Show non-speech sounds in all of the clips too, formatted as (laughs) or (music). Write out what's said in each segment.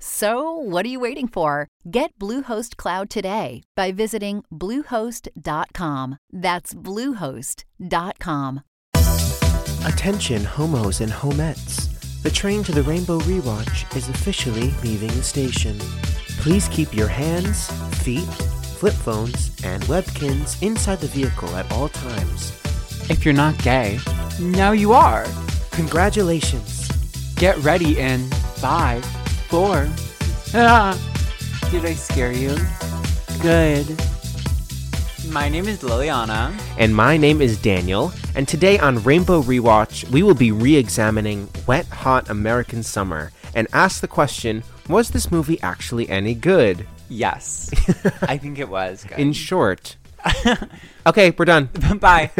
So, what are you waiting for? Get Bluehost Cloud today by visiting Bluehost.com. That's Bluehost.com. Attention, homos and homettes. The train to the Rainbow Rewatch is officially leaving the station. Please keep your hands, feet, flip phones, and Webkinz inside the vehicle at all times. If you're not gay, now you are. Congratulations! Get ready in five, four. Did I scare you? Good. My name is Liliana. And my name is Daniel, and today on Rainbow Rewatch, we will be re examining Wet Hot American Summer and ask the question was this movie actually any good? Yes, (laughs) I think it was. Good. In short, (laughs) okay, we're done. (laughs) Bye.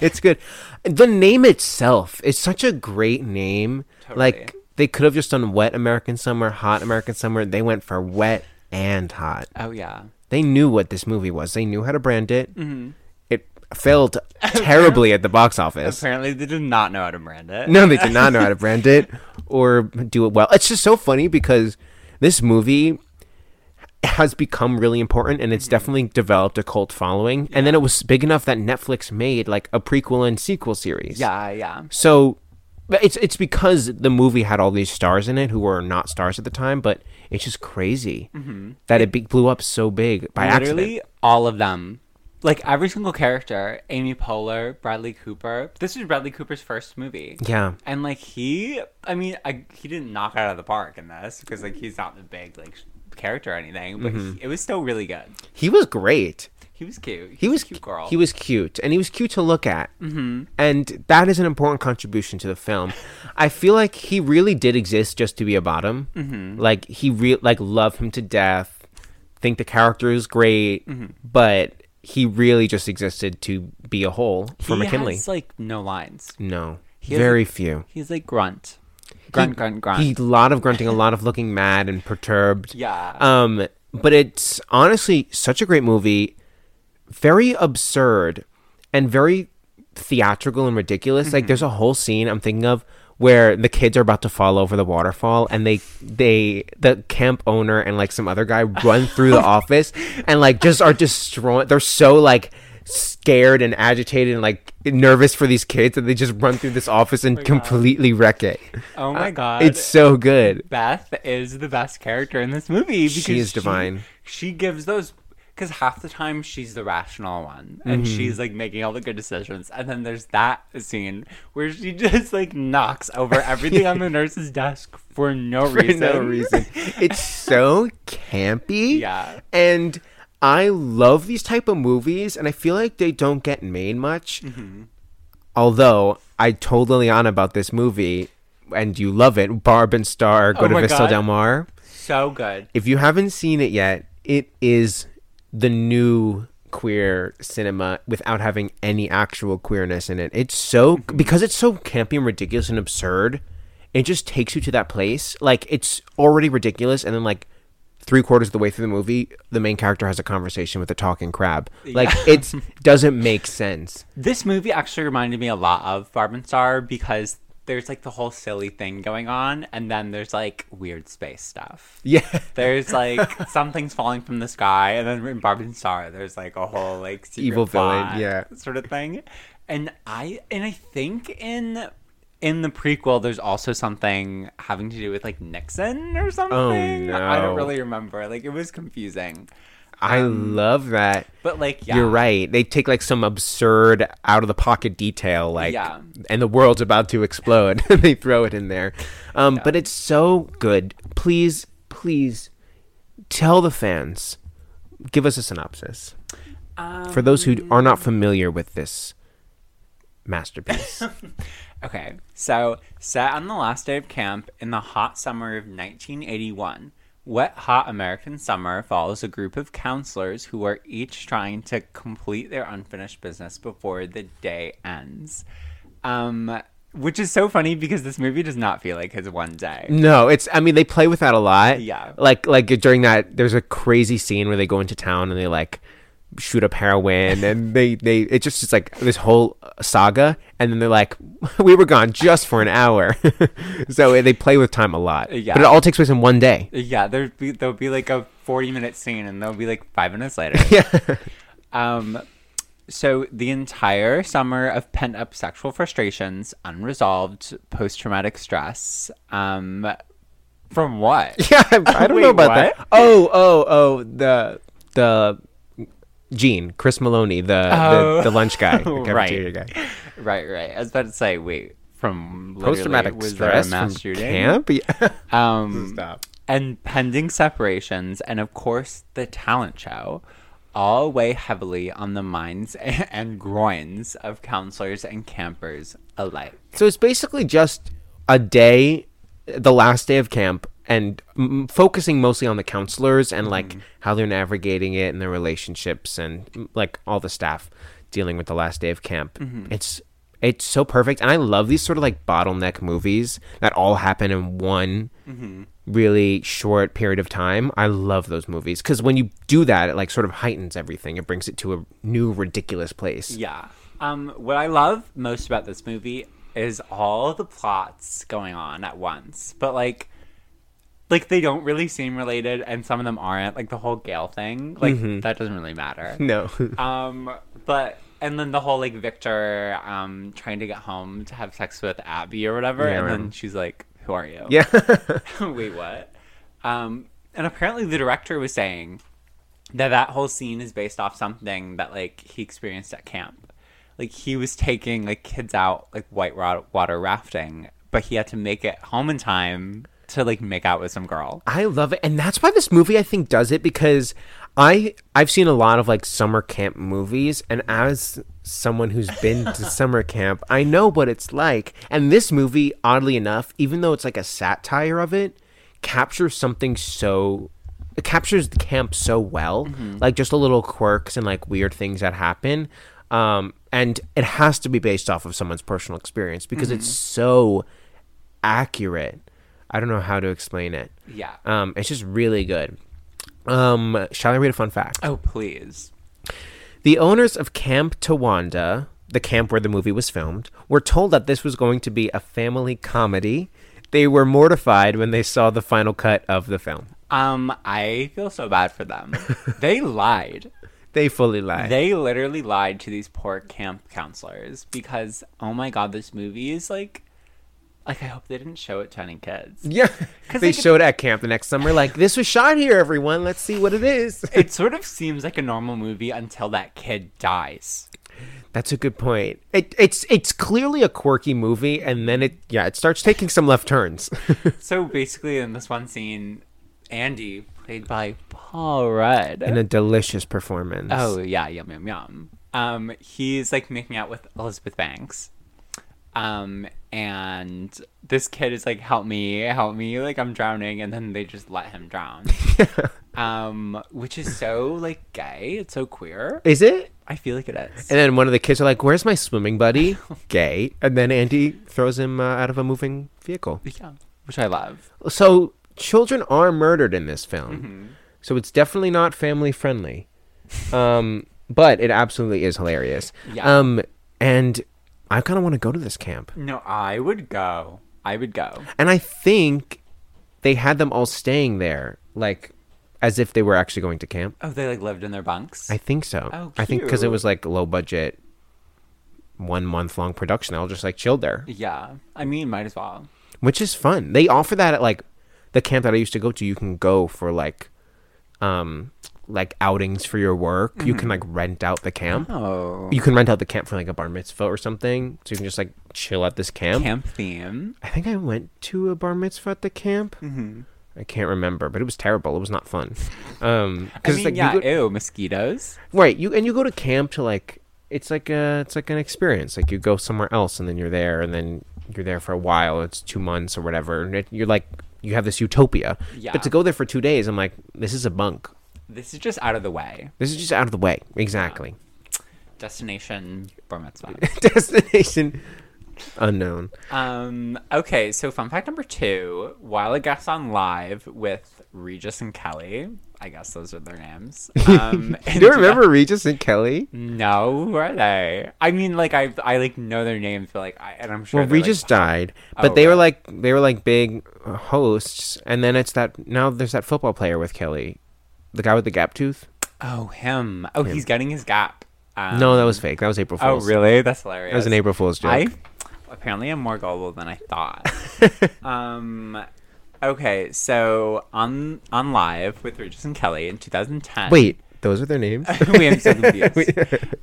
it's good. The name itself is such a great name. Totally. Like, they could have just done Wet American Summer, Hot American Summer. They went for wet and hot. Oh yeah. They knew what this movie was. They knew how to brand it. Mm-hmm. It failed terribly at the box office. Apparently, they did not know how to brand it. No, they did not know how to (laughs) brand it or do it well. It's just so funny because this movie has become really important and it's Mm-hmm. definitely developed a cult following. And then it was big enough that Netflix made like a prequel and sequel series. Yeah, yeah. So it's it's because the movie had all these stars in it who were not stars at the time, but it's just crazy that it be- blew up so big by Mm-hmm. Literally accident. all of them. Like every single character, Amy Poehler, Bradley Cooper. This was Bradley Cooper's first movie. Yeah. And like he, I mean, I, he didn't knock out of the park in this because like he's not the big like character or anything, but Mm-hmm. he, it was still really good. He was great. He was cute. He was a cute girl. He was cute, and he was cute to look at, mm-hmm. and that is an important contribution to the film. I feel like he really did exist just to be a bottom. Mm-hmm. Like he re- like love him to death, think the character is great, Mm-hmm. but he really just existed to be a hole for he McKinley. has like no lines. no, He very a- few. He's like grunt, grunt, grunt, grunt. He a lot of grunting, a lot of looking mad and perturbed. yeah. Um, but it's honestly such a great movie, very absurd and very theatrical and ridiculous. Like mm-hmm. there's a whole scene I'm thinking of where the kids are about to fall over the waterfall and they they the camp owner and like some other guy run through the (laughs) office and like just are destroying they're so like scared and agitated and like nervous for these kids that they just run through this office and oh completely wreck it. oh my uh, god. It's so good. Beth is the best character in this movie because she is divine. She, gives those because half the time she's the rational one and Mm-hmm. she's like making all the good decisions, and then there's that scene where she (laughs) just like knocks over everything on the (laughs) nurse's desk for no for reason. no reason. (laughs) It's so campy. Yeah. And I love these type of movies and I feel like they don't get made much. Mm-hmm. Although I told Liliana about this movie and you love it, Barb and Star Go Oh to Vista God. Del Mar. so good. If you haven't seen it yet, it is the new queer cinema without having any actual queerness in it. It's so mm-hmm. because it's so campy and ridiculous and absurd. It just takes you to that place. Like it's already ridiculous, and then like three quarters of the way through the movie, the main character has a conversation with a talking crab. Like it (laughs) doesn't make sense. This movie actually reminded me a lot of Barb and Star because there's like the whole silly thing going on, and then there's like weird space stuff. Yeah, (laughs) There's like something's falling from the sky, and then in Barb and Star, there's like a whole like Evil villain, yeah. sort of thing. And I and I think in in the prequel, there's also something having to do with like Nixon or something. I no. I don't really remember. Like it was confusing. I love that. But like, yeah, You're right. They take like some absurd out of the pocket detail, like, Yeah. and the world's about to explode. and (laughs) they throw it in there. Um, But it's so good. Please, please tell the fans, give us a synopsis for those who are not familiar with this masterpiece. (laughs) Okay, so set on the last day of camp in the hot summer of 1981, wet, hot American summer follows a group of counselors who are each trying to complete their unfinished business before the day ends. Um, which is so funny because this movie does not feel like his one day. no, it's. I mean, they play with that a lot. Yeah. Like like during that, there's a crazy scene where they go into town and they like shoot up heroin and they they it just it's like this whole saga and then they're like (laughs) we were gone just for an hour (laughs) so they play with time a lot Yeah. but it all takes place in one day Yeah, there'd be there'll be like a 40 minute scene and there'll be like five minutes later. (laughs) yeah Um, so the entire summer of pent up sexual frustrations, unresolved post traumatic stress. Um, from what? yeah I, I don't Wait, know about what? that oh oh oh the the Gene Chris Meloni the Oh. the, the lunch guy the (laughs) Right. cafeteria guy right, right. I was about to say, wait, from post traumatic stress mass from shooting? camp yeah. (laughs) Um, Stop. and pending separations, and of course the talent show, all weigh heavily on the minds (laughs) and groins of counselors and campers alike. So it's basically just a day, the last day of camp, and mm, focusing mostly on the counselors and like how they're navigating it and their relationships and mm, like all the staff dealing with the last day of camp. It's it's so perfect, and I love these sort of like bottleneck movies that all happen in one really short period of time. I love those movies because when you do that, it like sort of heightens everything. It brings it to a new ridiculous place. Yeah. Um, what I love most about this movie is all the plots going on at once, but like, like they don't really seem related, and some of them aren't. Like the whole Gale thing, like that doesn't really matter. (laughs) No. Um, but and then the whole like Victor um trying to get home to have sex with Abby or whatever, Yeah, and right. then she's like, "Who are you?" yeah. (laughs) (laughs) Wait, what? Um, and apparently the director was saying that that whole scene is based off something that like he experienced at camp. Like he was taking like kids out like white water rafting, but he had to make it home in time to like make out with some girl. I love it, and that's why this movie I think does it because I I've seen a lot of like summer camp movies, and as someone who's been to (laughs) summer camp, I know what it's like. And this movie, oddly enough, even though it's like a satire of it, captures something so it captures the camp so well, like just a little quirks and like weird things that happen. Um, and it has to be based off of someone's personal experience because it's so accurate. I don't know how to explain it. Yeah. Um, it's just really good. Um, shall I read a fun fact? Oh please. The owners of Camp Towanda, the camp where the movie was filmed, were told that this was going to be a family comedy. They were mortified when they saw the final cut of the film. Um, I feel so bad for them. they lied. They fully lied. They literally lied to these poor camp counselors because oh my god, this movie is like like I hope they didn't show it to any kids. yeah, 'Cause they could- showed it at camp the next summer. Like this was shot here, everyone. Let's see what it is. (laughs) It sort of seems like a normal movie until that kid dies. That's a good point. It, it's it's clearly a quirky movie, and then it yeah it starts taking some left turns. (laughs) So basically in this one scene, Andy, played by Paul Rudd. in a delicious performance. Oh yeah, yum yum yum. Um, he's like making out with Elizabeth Banks. Um, and this kid is like, "Help me, help me!" Like I'm drowning, and then they just let him drown. (laughs) um, which is so like gay. It's so queer. is it? I feel like it is. And then one of the kids are like, "Where's my swimming buddy?" (laughs) Gay. And then Andy throws him uh, out of a moving vehicle. yeah, which I love. So children are murdered in this film. So it's definitely not family friendly. Um, but it absolutely is hilarious. Yeah. Um, and I kind of want to go to this camp. No, I would go. I would go. And I think they had them all staying there, like as if they were actually going to camp. Oh, they like lived in their bunks. I think so. Oh, cute. I think because it was like low budget, one month long production. I'll just like chilled there, yeah, I mean, might as well. which is fun. They offer that at like the camp that I used to go to. You can go for like, um, like outings for your work. You can like rent out the camp. Oh, You can rent out the camp for like a bar mitzvah or something. So you can just like chill at this camp. camp theme. I think I went to a bar mitzvah at the camp. Mm-hmm. I can't remember, but it was terrible. It was not fun. Um, (laughs) I because mean, like yeah, you go, ew, mosquitoes. right, you and you go to camp to like it's like a it's like an experience. Like you go somewhere else and then you're there and then you're there for a while. It's two months or whatever, and it, you're like you have this utopia. Yeah. But to go there for two days, I'm like, this is a bunk. This is just out of the way. This is just out of the way. Exactly. Destination bar mitzvah. (laughs) Destination unknown. um, okay, so fun fact number two: while a guest on live with Regis and Kelly, I guess those are their names. (laughs) Um, Do you remember Regis and Kelly? No, who are they? I mean, like I, I like know their names, but like I, and I'm sure. Well, like, Regis pop- died, but Oh, they were like they were like big uh, hosts, and then it's that now there's that football player with Kelly, the guy with the gap tooth. Oh, him. Oh, he's getting his gap. Um, no, that was fake. That was April Fool's. Oh, really? That's hilarious. That was an April Fool's joke. I apparently am more gullible than I thought. (laughs) um, okay, so on on live with Regis and Kelly in 2010. Wait, those are their names. (laughs) we am so confused.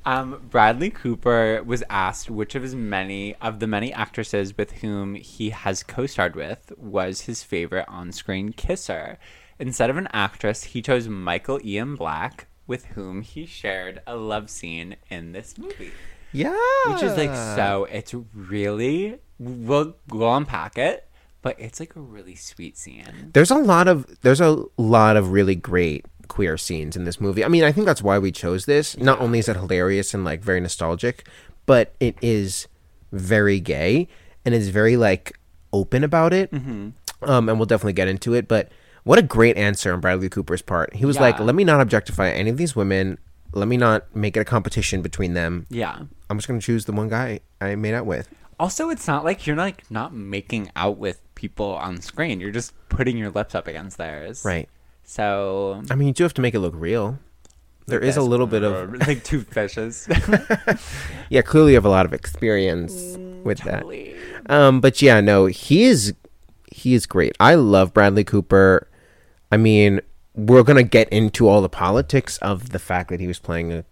um, Bradley Cooper was asked which of his many of the many actresses with whom he has co-starred with was his favorite on-screen kisser. Instead of an actress, he chose Michael Ian Black, with whom he shared a love scene in this movie. yeah, Which is like so. It's really we'll we'll unpack it, but it's like a really sweet scene. There's a lot of there's a lot of really great queer scenes in this movie. I mean, I think that's why we chose this. Not only is it hilarious and like very nostalgic, but it is very gay and it's very like open about it. Mm-hmm. Um, and we'll definitely get into it. But what a great answer on Bradley Cooper's part. He was like, "Let me not objectify any of these women. Let me not make it a competition between them. Yeah. I'm just gonna choose the one guy I made out with." Also, it's not like you're like not making out with people on screen. You're just putting your lips up against theirs. Right. So I mean, you do have to make it look real. There is a little bit of (laughs) like two fishes. (laughs) yeah. Clearly, you have a lot of experience with that. Um, but yeah, no, he is he is great. I love Bradley Cooper. I mean, we're gonna get into all the politics of the fact that he was playing a,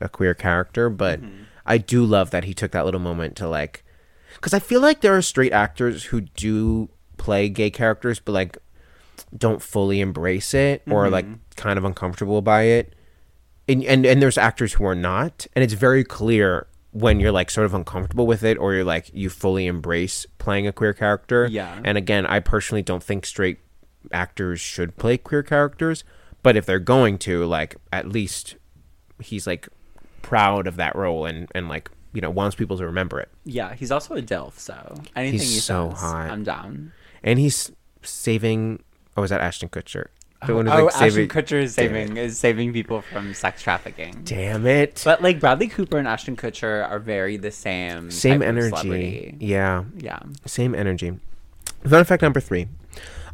a queer character, but I do love that he took that little moment to like, because I feel like there are straight actors who do play gay characters, but like don't fully embrace it or mm-hmm. like kind of uncomfortable by it. And, and and there's actors who are not and it's very clear when you're like sort of uncomfortable with it or you're like you fully embrace playing a queer character. Yeah. and again i personally don't think straight actors should play queer characters but if they're going to like at least he's like proud of that role and and like you know wants people to remember it Yeah, he's also a DILF, so anything He's he so says, hot. I'm down. and he's saving oh is that ashton kutcher The oh, one who's, oh, like, saving- Ashton Kutcher is saving is saving people from sex trafficking. damn it But like Bradley Cooper and Ashton Kutcher are very the same. same energy yeah Yeah. Same energy. Fun fact number three.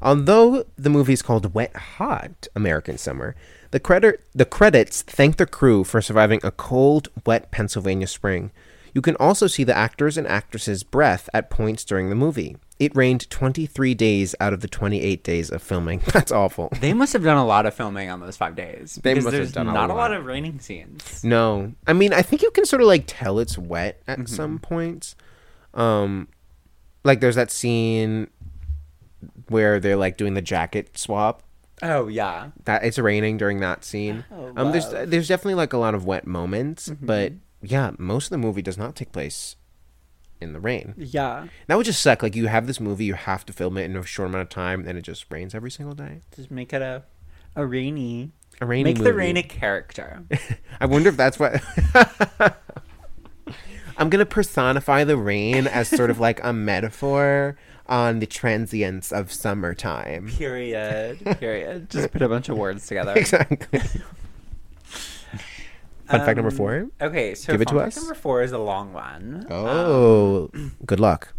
Although the movie is called Wet Hot American Summer, the credit the credits thank the crew for surviving a cold, wet Pennsylvania spring. You can also see the actors and actresses' breath at points during the movie. It rained 23 days out of the 28 days of filming. (laughs) That's awful. They must have done a lot of filming on those five days. They must have there's done a not a lot of raining scenes. No. I mean, I think you can sort of like tell it's wet at Mm-hmm. some points. Um like there's that scene where they're like doing the jacket swap Oh yeah. that it's raining during that scene. Oh, um, there's. Mm-hmm. there's definitely like a lot of wet moments, but yeah, most of the movie does not take place in the rain. Yeah. That would just suck. Like you have this movie, you have to film it in a short amount of time, and it just rains every single day. Just make it a a rainy. A rainy Make movie. the rain a character. (laughs) I wonder if that's what. (laughs) I'm gonna personify the rain as sort of like a metaphor on the transience of summertime. Period. Period. Just put a bunch of words together. (laughs) Exactly. Fun fact number Um, four. Okay, so Give it to us. Number four is a long one. Oh, (clears throat) good luck.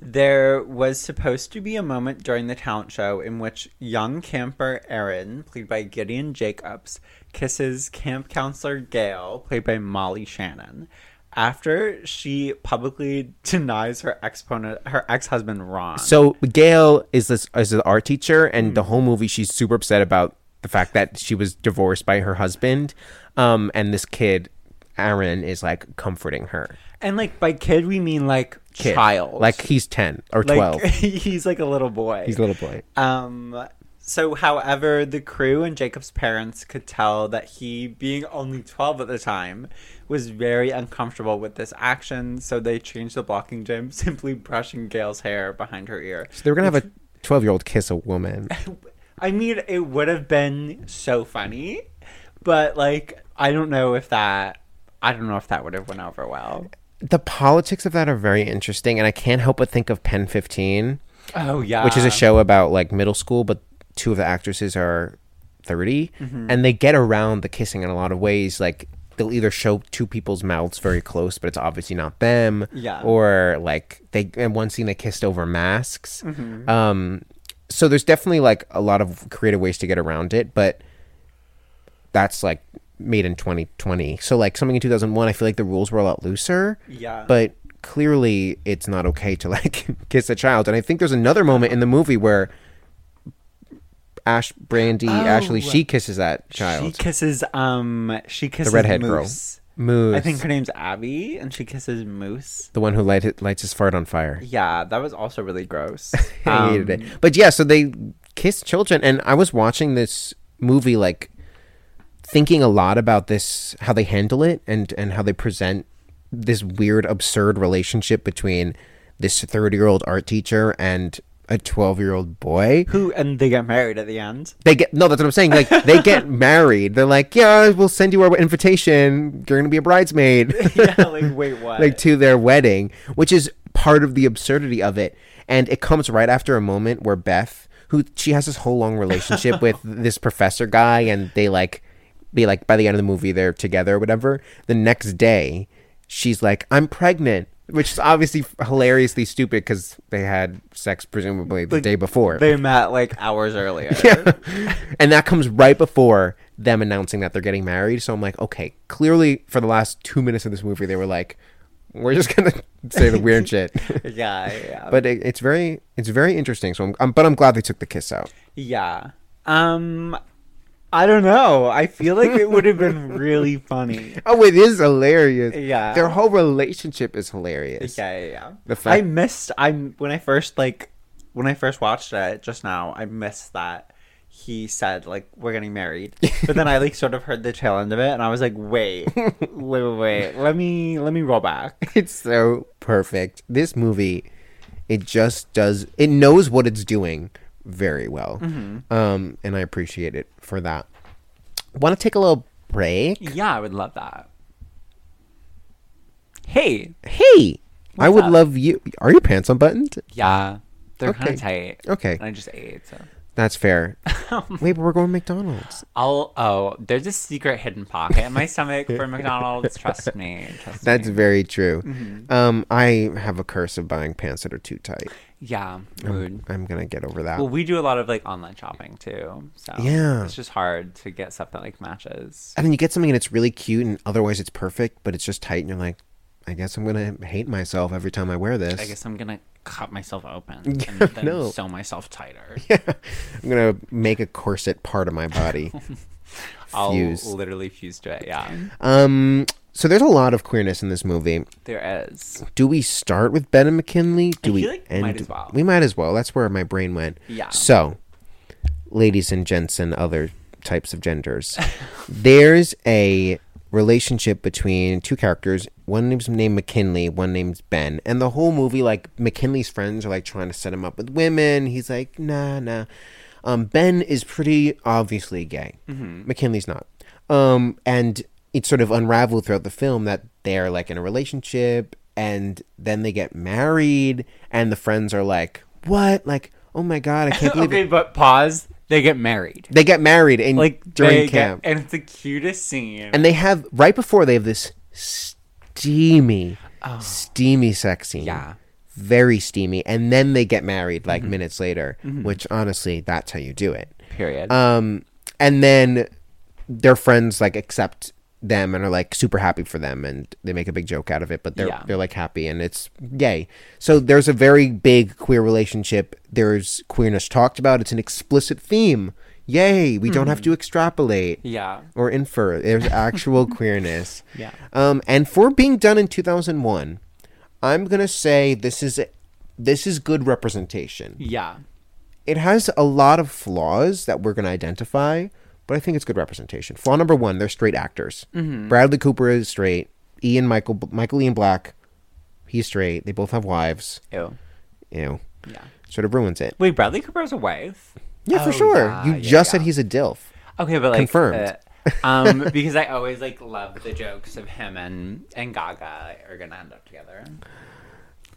There was supposed to be a moment during the talent show in which young camper Erin, played by Gideon Jacobs, kisses camp counselor Gail, played by Molly Shannon, after she publicly (laughs) denies her exponent, her ex-husband Ron. So Gail is this is an art teacher, and Mm. the whole movie she's super upset about the fact that she was divorced by her husband, um, and this kid, Aaron, is like comforting her. and like by kid we mean like Kid. child, like he's ten or like twelve. (laughs) he's like a little boy. he's a little boy. Um, So, however, the crew and Jacob's parents could tell that he, being only 12 at the time, was very uncomfortable with this action, so they changed the blocking gym, (laughs) simply brushing Gail's hair behind her ear. So they were gonna have a twelve-year-old kiss a woman. (laughs) I mean, it would have been so funny, but like, I don't know if that. I don't know if that would have went over well. the politics of that are very interesting, and I can't help but think of Pen Fifteen, Oh yeah, which is a show about like middle school, but two of the actresses are 30 Mm-hmm. and they get around the kissing in a lot of ways. Like they'll either show two people's mouths very close, but it's obviously not them. Yeah. Or like they in one scene they kissed over masks. Mm-hmm. Um, so there's definitely like a lot of creative ways to get around it, but that's like made in 2020. So like something in 2001, I feel like the rules were a lot looser. Yeah. But clearly it's not okay to (laughs) like kiss a child. And I think there's another moment in the movie where Ash Brandy Ashley she kisses that child. She kisses um she kisses the redhead girl. Moose. I think her name's Abby and she kisses Moose. the one who light, lights his fart on fire. Yeah, that was also really gross. (laughs) I hated Um, it. But yeah, so they kiss children, and I was watching this movie like thinking a lot about this, how they handle it, and and how they present this weird, absurd relationship between this thirty-year-old art teacher and a twelve-year-old boy. Who and they get married at the end. They get no, that's what I'm saying. Like they get (laughs) married. They're like, yeah, we'll send you our invitation. You're gonna be a bridesmaid. (laughs) yeah, like (laughs) wait, what? like to their wedding, which is part of the absurdity of it. And it comes right after a moment where Beth, who she has this whole long relationship with this professor guy, and they like be like by the end of the movie they're together or whatever. The next day, she's like, "I'm pregnant," which is obviously hilariously stupid because they had sex presumably the Like, day before. they met like hours earlier. (laughs) Yeah. and that comes right before them announcing that they're getting married. So I'm like, okay, clearly for the last two minutes of this movie, they were like, we're just gonna (laughs) say the weird shit. (laughs) yeah, yeah. but it, it's very, it's very interesting. So I'm, I'm, but I'm glad they took the kiss out. yeah. Um I don't know. I feel like it would have been (laughs) really funny. Oh, it is hilarious. Yeah. their whole relationship is hilarious. Yeah, yeah, yeah. The fact- I missed. I when I first like when I first watched it just now. I missed that he said like we're getting married, but then I like sort of heard the tail end of it, and I was like, wait, (laughs) wait, wait, wait. Let me let me roll back. (laughs) It's so perfect. This movie, it just does. It knows what it's doing very well, Mm-hmm. um, and I appreciate it for that. Want to take a little break? Yeah, I would love that. Hey, Hey, I would up? love you. Are your pants unbuttoned? yeah, they're kind of tight. Okay. and I just ate. So That's fair. (laughs) Wait, but we're going to McDonald's. I'll. Oh, there's a secret hidden pocket in my stomach for (laughs) McDonald's. Trust me. Trust That's me. very true. Mm-hmm. Um, I have a curse of buying pants that are too tight. Yeah, mood. I'm gonna get over that. Well, we do a lot of like online shopping too, so Yeah. it's just hard to get stuff that like matches. and then you get something and it's really cute, and otherwise it's perfect, but it's just tight, and you're like, I guess I'm gonna hate myself every time I wear this. I guess I'm gonna cut myself open (laughs) Yeah, and then no. sew myself tighter. (laughs) Yeah. I'm gonna make a corset part of my body. (laughs) I'll Fuse. literally fuse to it. Yeah, Um, so there's a lot of queerness in this movie. there is. Do we start with Ben and McKinley? Do I we feel like we might as well. We might as well. That's where my brain went. Yeah. So, ladies and gents and other types of genders, there's a relationship between two characters. One name's named McKinley, one name's Ben. And the whole movie, like McKinley's friends are like trying to set him up with women. He's like, nah, nah. Um, ben is pretty obviously gay. McKinley's not. Um, and it's sort of unraveled throughout the film that they're like in a relationship and then they get married and the friends are like, what? Like, oh my God, I can't (laughs) believe okay, it. but pause. They get married. They get married in Like during camp. get, and it's the cutest scene. and they have right before they have this steamy, steamy sex scene. Oh. Yeah. Very steamy. And then they get married like Mm-hmm. minutes later, which honestly, that's how you do it. period. Um, and then their friends like accept them and are like super happy for them and they make a big joke out of it, but they're Yeah. they're like happy and it's gay. So there's a very big queer relationship. There's queerness talked about. It's an explicit theme. Yay! We don't have to extrapolate yeah. or infer. There's actual (laughs) queerness. Yeah. Um, and for being done in 2001, I'm gonna say this is this is good representation. Yeah. it has a lot of flaws that we're going to identify, but I think it's good representation. Flaw number one: they're straight actors. Bradley Cooper is straight. Ian Michael Michael Ian Black, he's straight. They both have wives. Ew. Ew, Yeah. sort of ruins it. Wait, Bradley Cooper has a wife. Yeah, for Oh, sure. yeah, you yeah, just said he's a dilf. Okay, but like Confirmed. uh, um, (laughs) because I always like love the jokes of him and and Gaga are gonna end up together.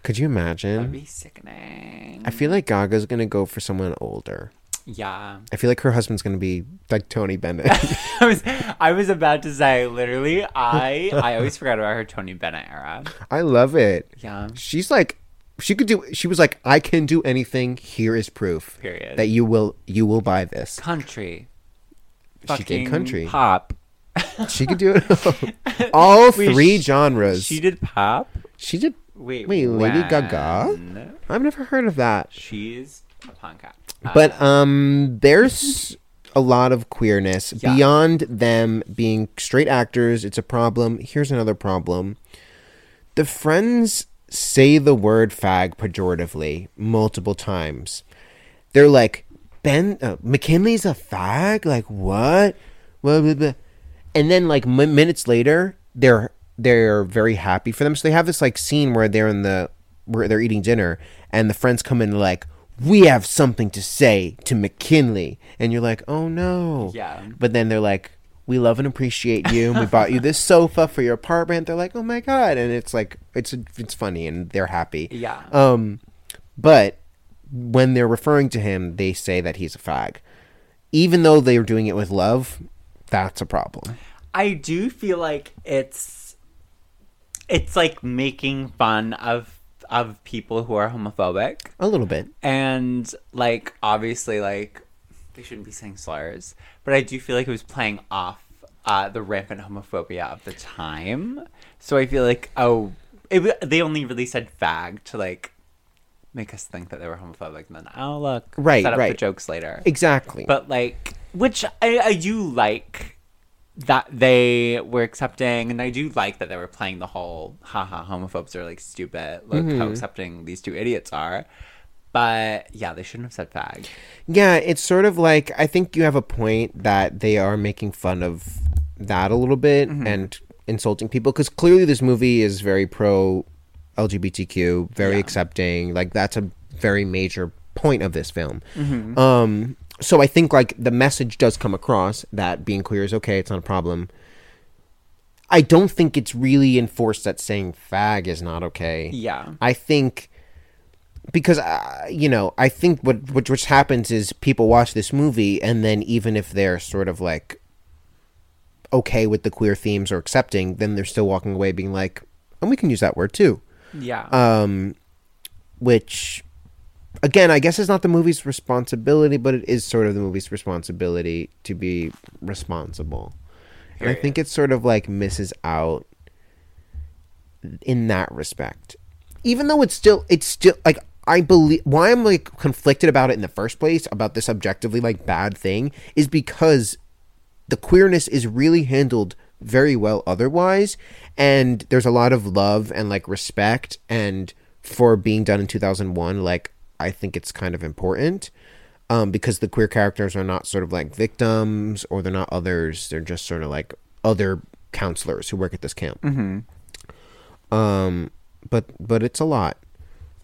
Could you imagine? That'd be sickening. I feel like Gaga's gonna go for someone older. Yeah. I feel like her husband's gonna be like Tony Bennett. (laughs) I was I was about to say literally I I always forgot about her Tony Bennett era. I love it. Yeah. She's like, she could do. She was like, I can do anything. Here is proof Period. that you will you will buy this. Country. She did Fucking country. Pop. She could do it. (laughs) (laughs) All Wait, three sh- genres. She did pop. She did. Wait, Wait, Lady Gaga? I've never heard of that. She's punk act. But um, there's a lot of queerness Yeah. beyond them being straight actors. It's a problem. Here's another problem. The friends say the word fag pejoratively multiple times. They're like, Ben uh, McKinley's a fag. Like what? Blah, blah, blah. And then like m- minutes later, they're they're very happy for them. So they have this like scene where they're in the where they're eating dinner, and the friends come in like, "We have something to say to McKinley," and you're like, "Oh no." Yeah. But then they're like, "We love and appreciate you, and we bought you this sofa for your apartment." They're like, "Oh my god!" And it's like it's it's funny, and they're happy. Yeah. Um, but when they're referring to him, they say that he's a fag, even though they're doing it with love. That's a problem. I do feel like it's it's like making fun of of people who are homophobic A little bit. and like obviously like they shouldn't be saying slurs but i do feel like it was playing off uh, the rampant homophobia of the time so i feel like oh it, they only really said fag to like make us think that they were homophobic and then oh look Right, set up the right. jokes later Exactly. but like which I, I do like that they were accepting and i do like that they were playing the whole haha homophobes are like stupid look how mm-hmm. accepting these two idiots are but yeah they shouldn't have said fag Yeah, it's sort of like I think you have a point that they are making fun of that a little bit mm-hmm. and insulting people because clearly this movie is very pro LGBTQ, very Yeah. accepting. Like that's a very major point of this film. Mm-hmm. Um, so I think like the message does come across that being queer is okay, it's not a problem. I don't think it's really enforced that saying fag is not okay. yeah I think because uh, you know, I think what what which happens is people watch this movie and then even if they're sort of like okay with the queer themes or accepting, then they're still walking away being like, and we can use that word too. yeah Um, which again, I guess it's not the movie's responsibility, but it is sort of the movie's responsibility to be responsible. And I think it sort of like misses out in that respect. Even though it's still it's still like I believe why I'm like conflicted about it in the first place about this objectively like bad thing is because the queerness is really handled very well otherwise and there's a lot of love and like respect and for being done in 2001 like I think it's kind of important um because the queer characters are not sort of like victims or they're not others. They're just sort of like other counselors who work at this camp. Um but but it's a lot.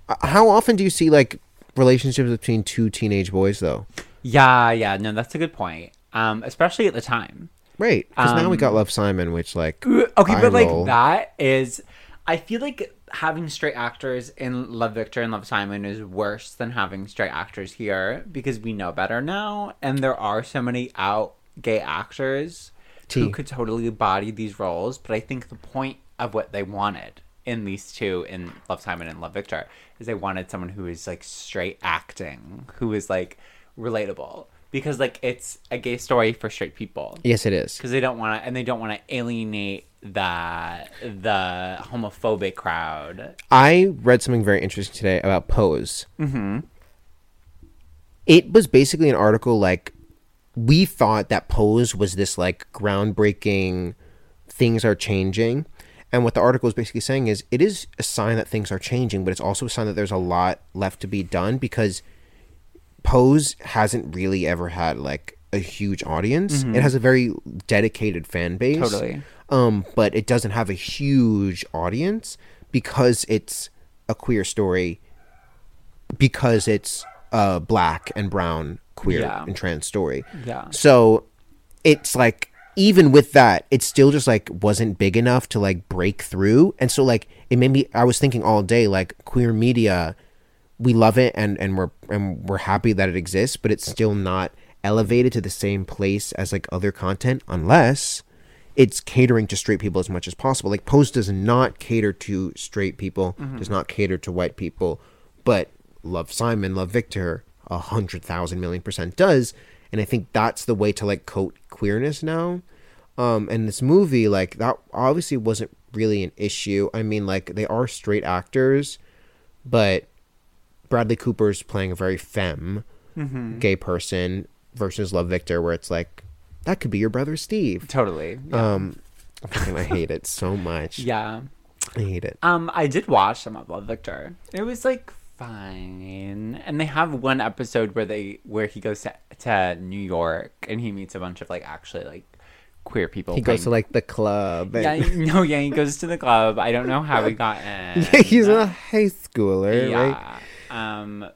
Uh, how often do you see like relationships between two teenage boys though? Yeah yeah. No that's a good point. Um especially at the time. Right because now we got Um, love simon which like okay but like that is i feel like having straight actors in love victor and love simon is worse than having straight actors here because we know better now and there are so many out gay actors T. who could totally body these roles but i think the point of what they wanted in these two in love simon and love victor is they wanted someone who is like straight acting who is like relatable because like it's a gay story for straight people yes it is because they don't want to and they don't want to alienate the the homophobic crowd I read something very interesting today about Pose. Mm-hmm. It was basically an article like we thought that Pose was this like groundbreaking things are changing. And what the article is basically saying is it is a sign that things are changing, but it's also a sign that there's a lot left to be done because Pose hasn't really ever had like a huge audience. It has a very dedicated fan base. Totally. Um, but it doesn't have a huge audience because it's a queer story because it's a black and brown queer Yeah. and trans story. Yeah. So it's like even with that, it still just like wasn't big enough to like break through. And so like it made me I was thinking all day like queer media we love it and and we're and we're happy that it exists, but it's still not elevated to the same place as like other content unless it's catering to straight people as much as possible. Like Pose does not cater to straight people, does not cater to white people, but Love Simon, Love Victor, a hundred thousand million percent does. And I think that's the way to like coat queerness now. Um, and this movie, like that obviously wasn't really an issue. I mean, like they are straight actors, but Bradley Cooper's playing a very femme gay person versus Love Victor, where it's like that could be your brother Steve. Totally. Yeah. Um, (laughs) I hate it so much. yeah. I hate it. Um, I did watch some of Love Victor. It was like fine, and they have one episode where they where he goes to, to New York and he meets a bunch of like actually like queer people. He goes to like the club. yeah, (laughs) no, yeah, he goes to the club. I don't know how he got (laughs) in. he's a high schooler, right? Um,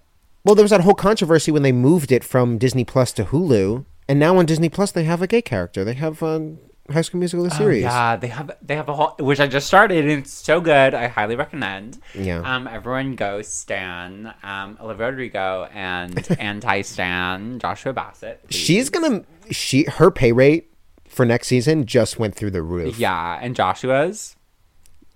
Well, there was that whole controversy when they moved it from Disney Plus to Hulu, and now on Disney Plus they have a gay character. They have um, High School Musical the oh, series. yeah, they have they have a whole which I just started and it's so good. I highly recommend. Yeah. Um, everyone go Stan, um, Olivia Rodrigo and (laughs) anti Stan Joshua Bassett. please. She's gonna she her pay rate for next season just went through the roof. Yeah, and Joshua's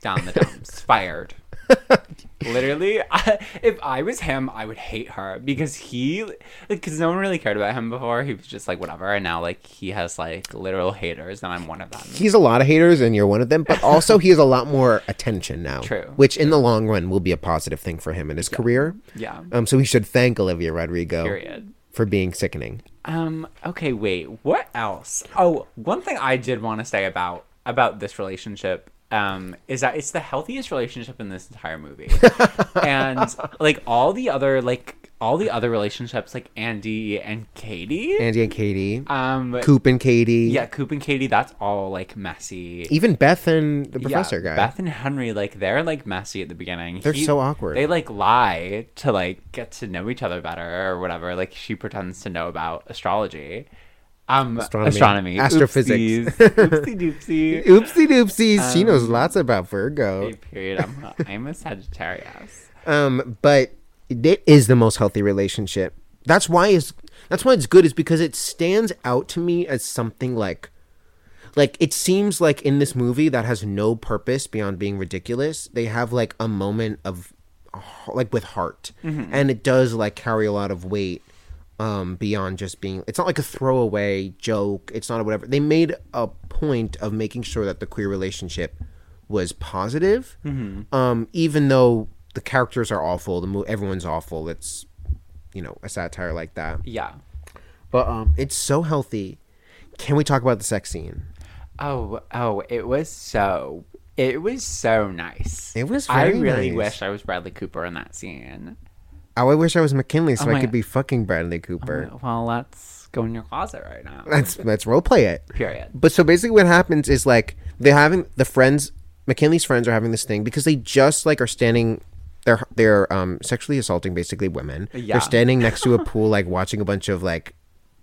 down the dumps, (laughs) fired. (laughs) Literally, I, if I was him, I would hate her because he, because no one really cared about him before. He was just like whatever, and now like he has like literal haters, and I'm one of them. He's a lot of haters, and you're one of them. But also, he has a lot more attention now. True. Which, in the long run, will be a positive thing for him in his career. Yeah. Um. So we should thank Olivia Rodrigo Period. for being sickening. Um. Okay. Wait. What else? Oh, one thing I did want to say about about this relationship. Um, is that it's the healthiest relationship in this entire movie, (laughs) and like all the other like all the other relationships, like Andy and Katie. Andy and Katie, um, Coop and Katie. yeah, Coop and Katie. That's all like messy. Even Beth and the Yeah, professor guy. Beth and Henry, like they're like messy at the beginning. They're so awkward. They like lie to like get to know each other better or whatever. Like she pretends to know about astrology. Um Astronomy. astronomy. Astrophysics. Oopsie (laughs) doopsie. Oopsie doopsies. she Um, knows lots about Virgo. Period. I'm a, I'm a Sagittarius. Um, but it is the most healthy relationship. That's why it's that's why it's good is because it stands out to me as something like like it seems like in this movie that has no purpose beyond being ridiculous. They have like a moment of like with heart. And it does like carry a lot of weight um beyond just being it's not like a throwaway joke. It's not a whatever. They made a point of making sure that the queer relationship was positive. Um even though the characters are awful, the mo- everyone's awful. It's you know, a satire like that. Yeah. But um it's so healthy. Can we talk about the sex scene? Oh, oh, it was so it was so nice. It was I really nice. wish I was Bradley Cooper in that scene. Oh, I wish I was McKinley so Oh I could be fucking Bradley Cooper. Well, let's go in your closet right now. Let's let's role play it. Period. But so basically, what happens is like they're having the friends. McKinley's friends are having this thing because they just like are standing. They're they're um sexually assaulting basically women. Yeah. They're standing next to a pool, like watching a bunch of like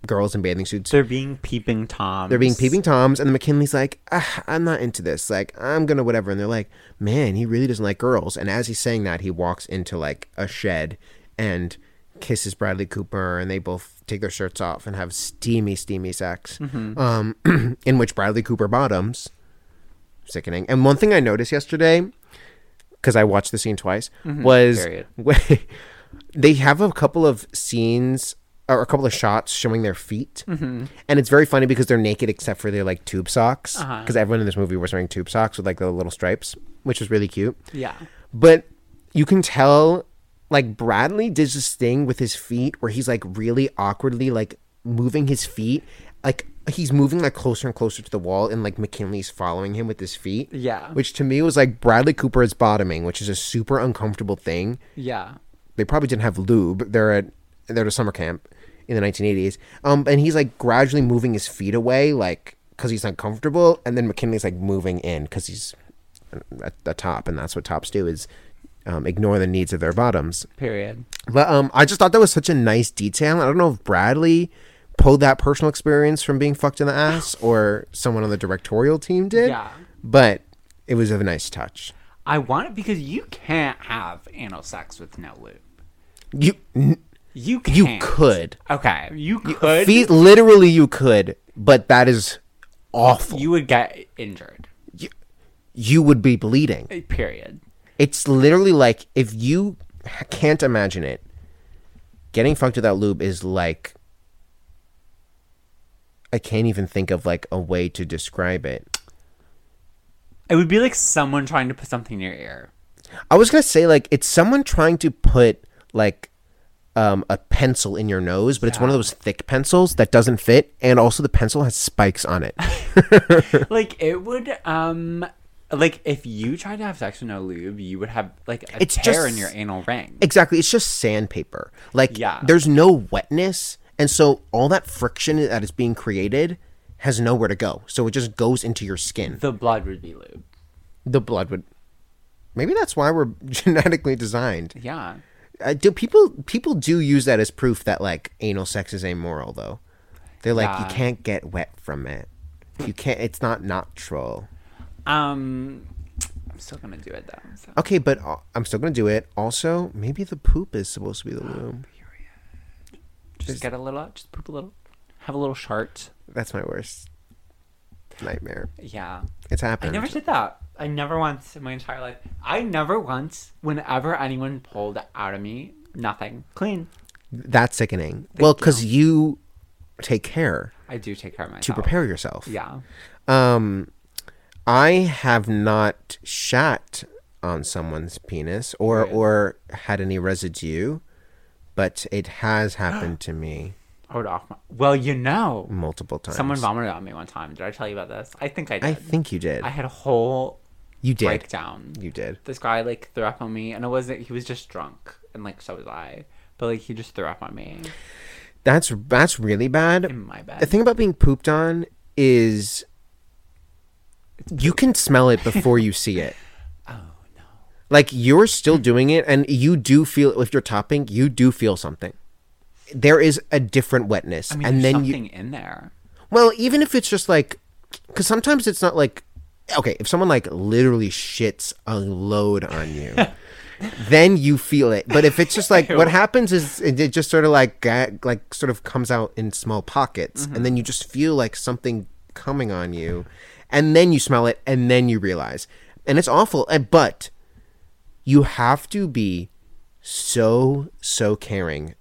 girls in bathing suits. They're being peeping toms. They're being peeping toms, and the McKinley's like, ah, I'm not into this. Like, I'm gonna whatever. And they're like, man, he really doesn't like girls. And as he's saying that, he walks into like a shed and kisses Bradley Cooper, and they both take their shirts off and have steamy, steamy sex. Mm-hmm. Um, (clears throat) in which Bradley Cooper bottoms. Sickening. And one thing I noticed yesterday, because I watched the scene twice, mm-hmm. was Period. (laughs) when they have a couple of scenes or a couple of shots showing their feet, mm-hmm. and it's very funny because they're naked except for their like tube socks. Uh-huh. Because everyone in this movie was wearing tube socks with like the little stripes, which was really cute. Yeah. But you can tell, like Bradley does this thing with his feet where he's like really awkwardly like moving his feet, like he's moving like closer and closer to the wall, and like McKinley's following him with his feet. Yeah. Which to me was like Bradley Cooper is bottoming, which is a super uncomfortable thing Yeah. they probably didn't have lube. They're at they're at a summer camp in the 1980s. Um, and he's like gradually moving his feet away, like because he's uncomfortable, and then McKinley's like moving in because he's at the top, and that's what tops do is um, ignore the needs of their bottoms. Period. But um, I just thought that was such a nice detail. I don't know if Bradley pulled that personal experience from being fucked in the ass (sighs) or someone on the directorial team did. Yeah. But it was a nice touch. I want it because you can't have anal sex with no lube. You n- You can't. you could. Okay, you could. Literally you could, but that is awful. you would get injured. you, you would be bleeding. Period. It's literally like if you can't imagine it, getting fucked without lube is like I can't even think of like a way to describe it. It would be like someone trying to put something in your ear. I was gonna say like it's someone trying to put like um, a pencil in your nose, but it's one of those thick pencils that doesn't fit, and also the pencil has spikes on it. (laughs) like it would um like if you tried to have sex with no lube, you would have like a It's tear just- in your anal ring. exactly, it's just sandpaper. Like Yeah. there's no wetness, and so all that friction that is being created has nowhere to go. So it just goes into your skin. the blood would be lube. The blood would. Maybe that's why we're (laughs) genetically designed. Yeah. Uh, do people people do use that as proof that like anal sex is amoral though? They're like Yeah. you can't get wet from it. You can't. It's not natural. Um I'm still gonna do it though. So. Okay, but uh, I'm still gonna do it. Also, maybe the poop is supposed to be the lube. Just get a little just poop a little. Have a little shart. That's my worst nightmare. Yeah. It's happening. I happened. never did that. I never once in my entire life. I never once, whenever anyone pulled out of me, nothing. Clean. That's sickening. well, because you take care I do take care of myself. to prepare yourself. Yeah. Um, I have not shat on someone's penis or or had any residue, but it has happened to me Hold off. My... Well, you know, multiple times. someone vomited on me one time. Did I tell you about this? I think I did. I think you did. I had a whole you did. breakdown. You did. This guy like threw up on me, and it wasn't. He was just drunk, and like so was I. But like he just threw up on me That's that's really bad. in my bad. The thing about being pooped on is you can smell it before you see it. (laughs) oh no. Like you're still doing it, and you do feel if you're topping, you do feel something. There is a different wetness, I mean, and there's then you something in there. Well, even if it's just like, because sometimes it's not like, okay, if someone like literally shits a load on you, (laughs) then you feel it. But if it's just like, what (laughs) happens is it, it just sort of like, like sort of comes out in small pockets, and mm-hmm. then you just feel like something coming on you, and then you smell it, and then you realize, and it's awful. And but you have to be so so caring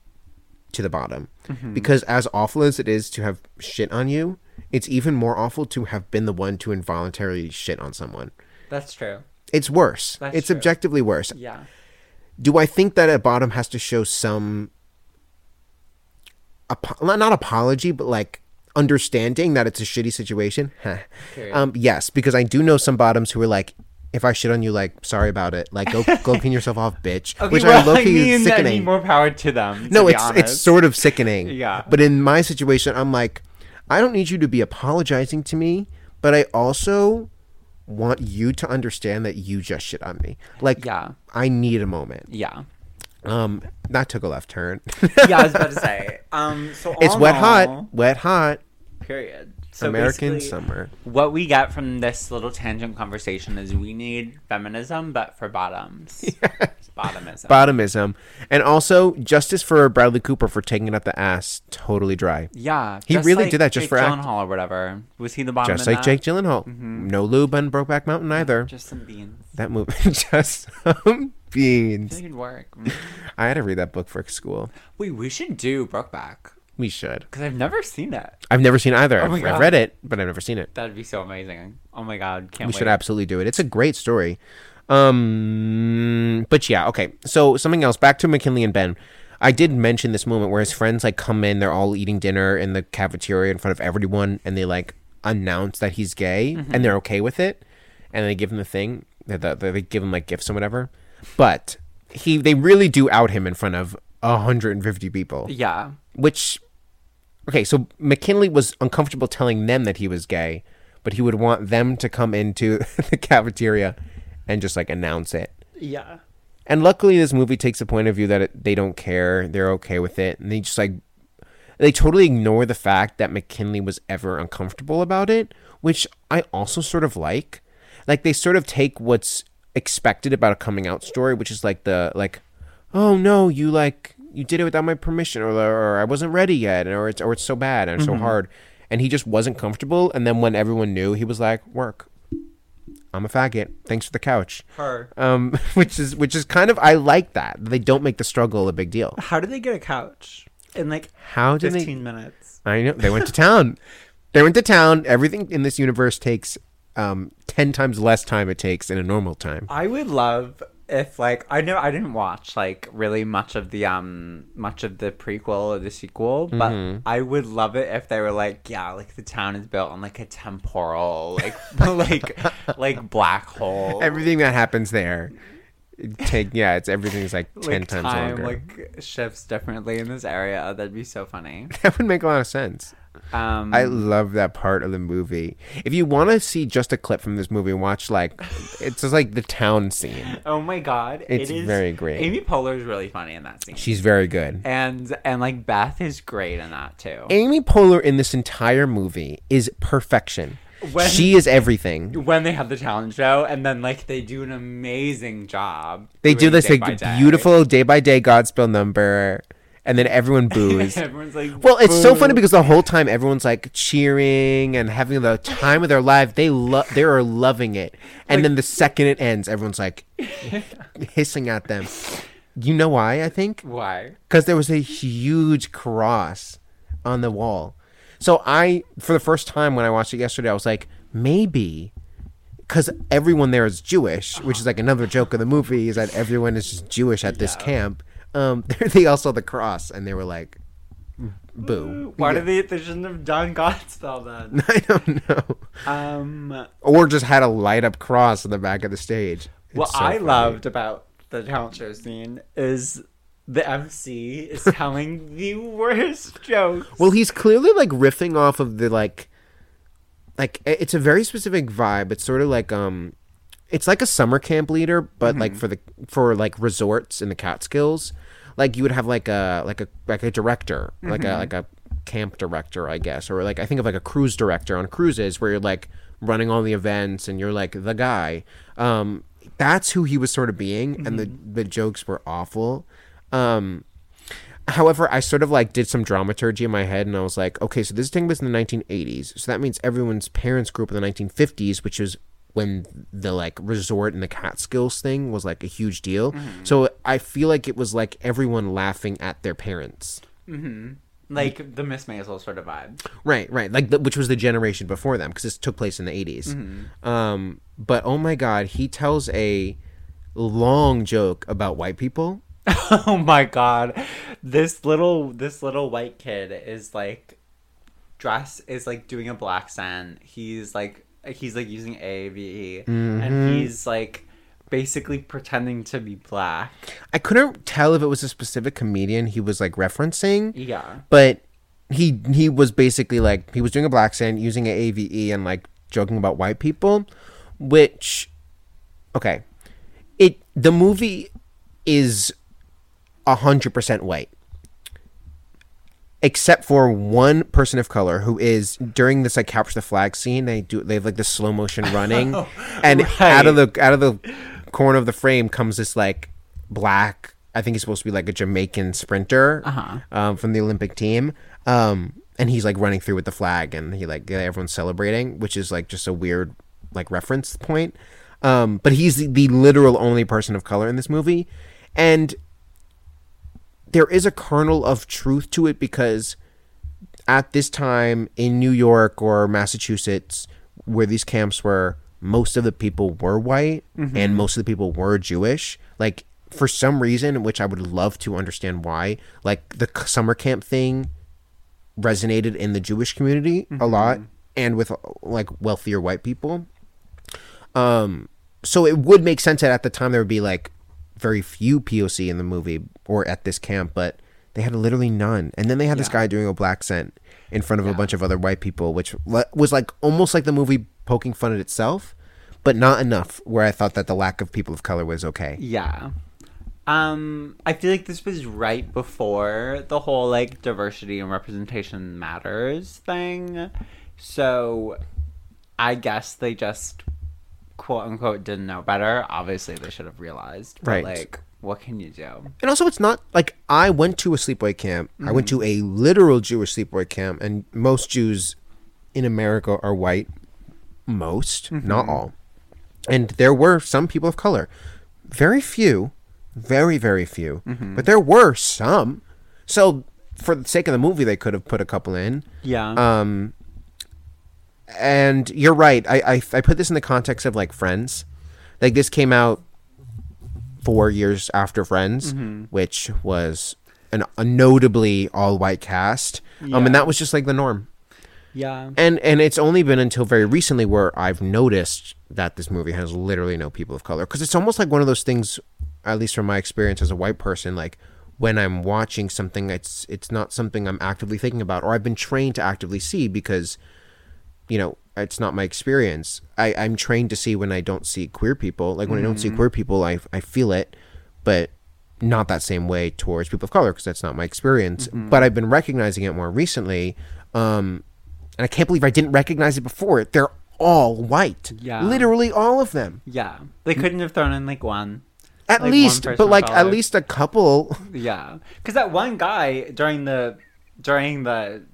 to the bottom mm-hmm. because as awful as it is to have shit on you it's even more awful to have been the one to involuntarily shit on someone That's true. it's worse That's it's true. objectively worse Yeah. do i think that a bottom has to show some apo- not apology but like understanding that it's a shitty situation (laughs) um yes because i do know some bottoms who are like if I shit on you, like sorry about it. Like go go clean yourself off, (laughs) bitch. Okay, Which well, I low I mean, is I sickening. mean, more power to them. to No, it's it's sort of sickening. (laughs) Yeah. But in my situation, I'm like, I don't need you to be apologizing to me, but I also want you to understand that you just shit on me. Like, Yeah. I need a moment. Yeah. Um, that took a left turn. (laughs) Yeah, I was about to say. (laughs) Um, so it's wet in hot, wet hot. Period. So American summer. What we get from this little tangent conversation is we need feminism, but for bottoms. (laughs) Bottomism. Bottomism, and also justice for Bradley Cooper for taking it up the ass, totally dry. yeah, He really like did that just Jake for act- Gyllenhaal or whatever. Was he the bottom? Just like that? Jake Gyllenhaal, no lube on Brokeback Mountain either. Just some beans. that movie, just some beans. It work. (laughs) Mm. I had to read that book for school. Wait, we should do Brokeback We should. because I've never seen it. I've never seen either. Oh I've, I've read it, but I've never seen it. That'd be so amazing. Oh my god, can't We wait. should absolutely do it. It's a great story. Um, but yeah, okay. So something else. Back to McKinley and Ben. I did mention this moment where his friends like come in. They're all eating dinner in the cafeteria in front of everyone, and they like announce that he's gay, and they're okay with it, and they give him the thing. They, they, they give him like gifts and whatever. But he, they really do out him in front of 150 people. Yeah. Which, okay, so McKinley was uncomfortable telling them that he was gay, but he would want them to come into (laughs) the cafeteria and just like announce it. Yeah. And luckily, this movie takes the point of view that it, they don't care, they're okay with it, and they just like they totally ignore the fact that McKinley was ever uncomfortable about it, which I also sort of like. Like they sort of take what's expected about a coming out story, which is like the like, oh no, you like you did it without my permission, or, or I wasn't ready yet, or it's or it's so bad and so hard, and he just wasn't comfortable. And then when everyone knew, he was like, work. I'm a faggot. Thanks for the couch. Her. Um, (laughs) which is which is kind of I like that they don't make the struggle a big deal. How did they get a couch in like How did 15 they? minutes? I know they went to town. they went to town. Everything in this universe takes um ten times less time it takes in a normal time. I would love if like I know I didn't watch like really much of the um much of the prequel or the sequel, but Mm-hmm. I would love it if they were like, yeah, like the town is built on like a temporal like (laughs) like like black hole. Everything that happens there, take yeah, it's everything's like ten like times time longer. like shifts differently in this area. That'd be so funny. (laughs) that would make a lot of sense. Um I love that part of the movie. If you want to see just a clip from this movie, watch like it's just like the town scene. (laughs) Oh my god, It's it is, very great. Amy Poehler is really funny in that scene, She's very good. and and like Beth is great in that too. Amy Poehler in this entire movie is perfection. When- she is everything. when they have the talent show, and then like they do an amazing job. They do this like Day. beautiful day by day Godspell number, and then everyone (laughs) boos. Everyone's like, well, it's so "Boo." funny because the whole time everyone's like cheering and having the time of their life. They love, they are loving it, and then the second it ends, everyone's like (laughs) hissing at them. You know why? I think why? because there was a huge cross on the wall. So I, for the first time when I watched it yesterday, I was like, maybe because everyone there is Jewish, which is like another joke of the movie is that everyone is just Jewish at this camp. Um, (laughs) they all saw the cross and they were like, boo. Why did they? They shouldn't have done Godspell then. (laughs) I don't know. um. Or just had a light up cross in the back of the stage. It's What so I funny. loved about the talent show scene is the MC is (laughs) telling the worst jokes. Well, he's clearly like riffing off of the like, like it's a very specific vibe. It's sort of like um, it's like a summer camp leader, but like for the for like resorts in the Catskills, like you would have like a like a like a director, like a like a camp director, I guess, or like I think of like a cruise director on cruises where you're like running all the events and you're like the guy. Um, that's who he was sort of being, and the the jokes were awful. Um, However, I sort of like did some dramaturgy in my head, and I was like, okay, so this is taking place in the 1980s, so that means everyone's parents grew up in the 1950s, which is when the like resort and the Catskills thing was like a huge deal. Mm-hmm. So I feel like it was like everyone laughing at their parents. Mm-hmm. like the Miss Maisel sort of vibe. Right, right, like the, which was the generation before them because this took place in the 80s. Mm-hmm. Um, but oh my god, he tells a long joke about white people. (laughs) oh my god this little this little white kid is like dress is like doing a black accent he's like he's like using ave and mm-hmm. he's like basically pretending to be black I couldn't tell if it was a specific comedian he was like referencing. yeah but he he was basically like he was doing a black accent using an AVE and like joking about white people, which okay, it the movie is a hundred percent white. Except for one person of color who is during this like capture the flag scene, they do they have like this slow motion (laughs) running, and out of the out of the corner of the frame comes this like black. I think he's supposed to be like a Jamaican sprinter um, from the Olympic team, um, and he's like running through with the flag, and he like everyone's celebrating, which is like just a weird like reference point. Um, but he's the, the literal only person of color in this movie, and there is a kernel of truth to it because at this time in New York or Massachusetts, where these camps were, most of the people were white and most of the people were Jewish. Like, for some reason, which I would love to understand why, like the summer camp thing resonated in the Jewish community a lot and with like wealthier white people. Um, so it would make sense that at the time there would be like very few POC in the movie or at this camp, but they had literally none. And then they had this guy doing a black scent in front of a bunch of other white people, which was like almost like the movie poking fun at itself, but not enough where I thought that the lack of people of color was okay. Yeah. Um, I feel like this was right before the whole like diversity and representation matters thing. So I guess they just quote unquote didn't know better. Obviously they should have realized. But Right. like what can you do? And also, it's not like I went to a sleepaway camp. I went to a literal Jewish sleepaway camp, and most Jews in America are white. Most, not all. And there were some people of color. Very few, very, very few. But there were some. So, for the sake of the movie, they could have put a couple in. Yeah. Um, and you're right. I, I I put this in the context of like Friends. Like this came out four years after Friends, which was an, a notably all white cast. Um, and that was just like the norm. yeah. And and it's only been until very recently where I've noticed that this movie has literally no people of color because it's almost like one of those things, at least from my experience as a white person, like when I'm watching something, it's it's not something I'm actively thinking about or I've been trained to actively see because, you know, it's not my experience. I I'm trained to see when I don't see queer people. Like when I don't see queer people, I I feel it, but not that same way towards people of color because that's not my experience. But I've been recognizing it more recently. Um, and I can't believe I didn't recognize it before. They're all white. Yeah. Literally all of them. Yeah. They couldn't have thrown in like one. At Like least, but like at least a couple. Yeah, because that one guy during the during the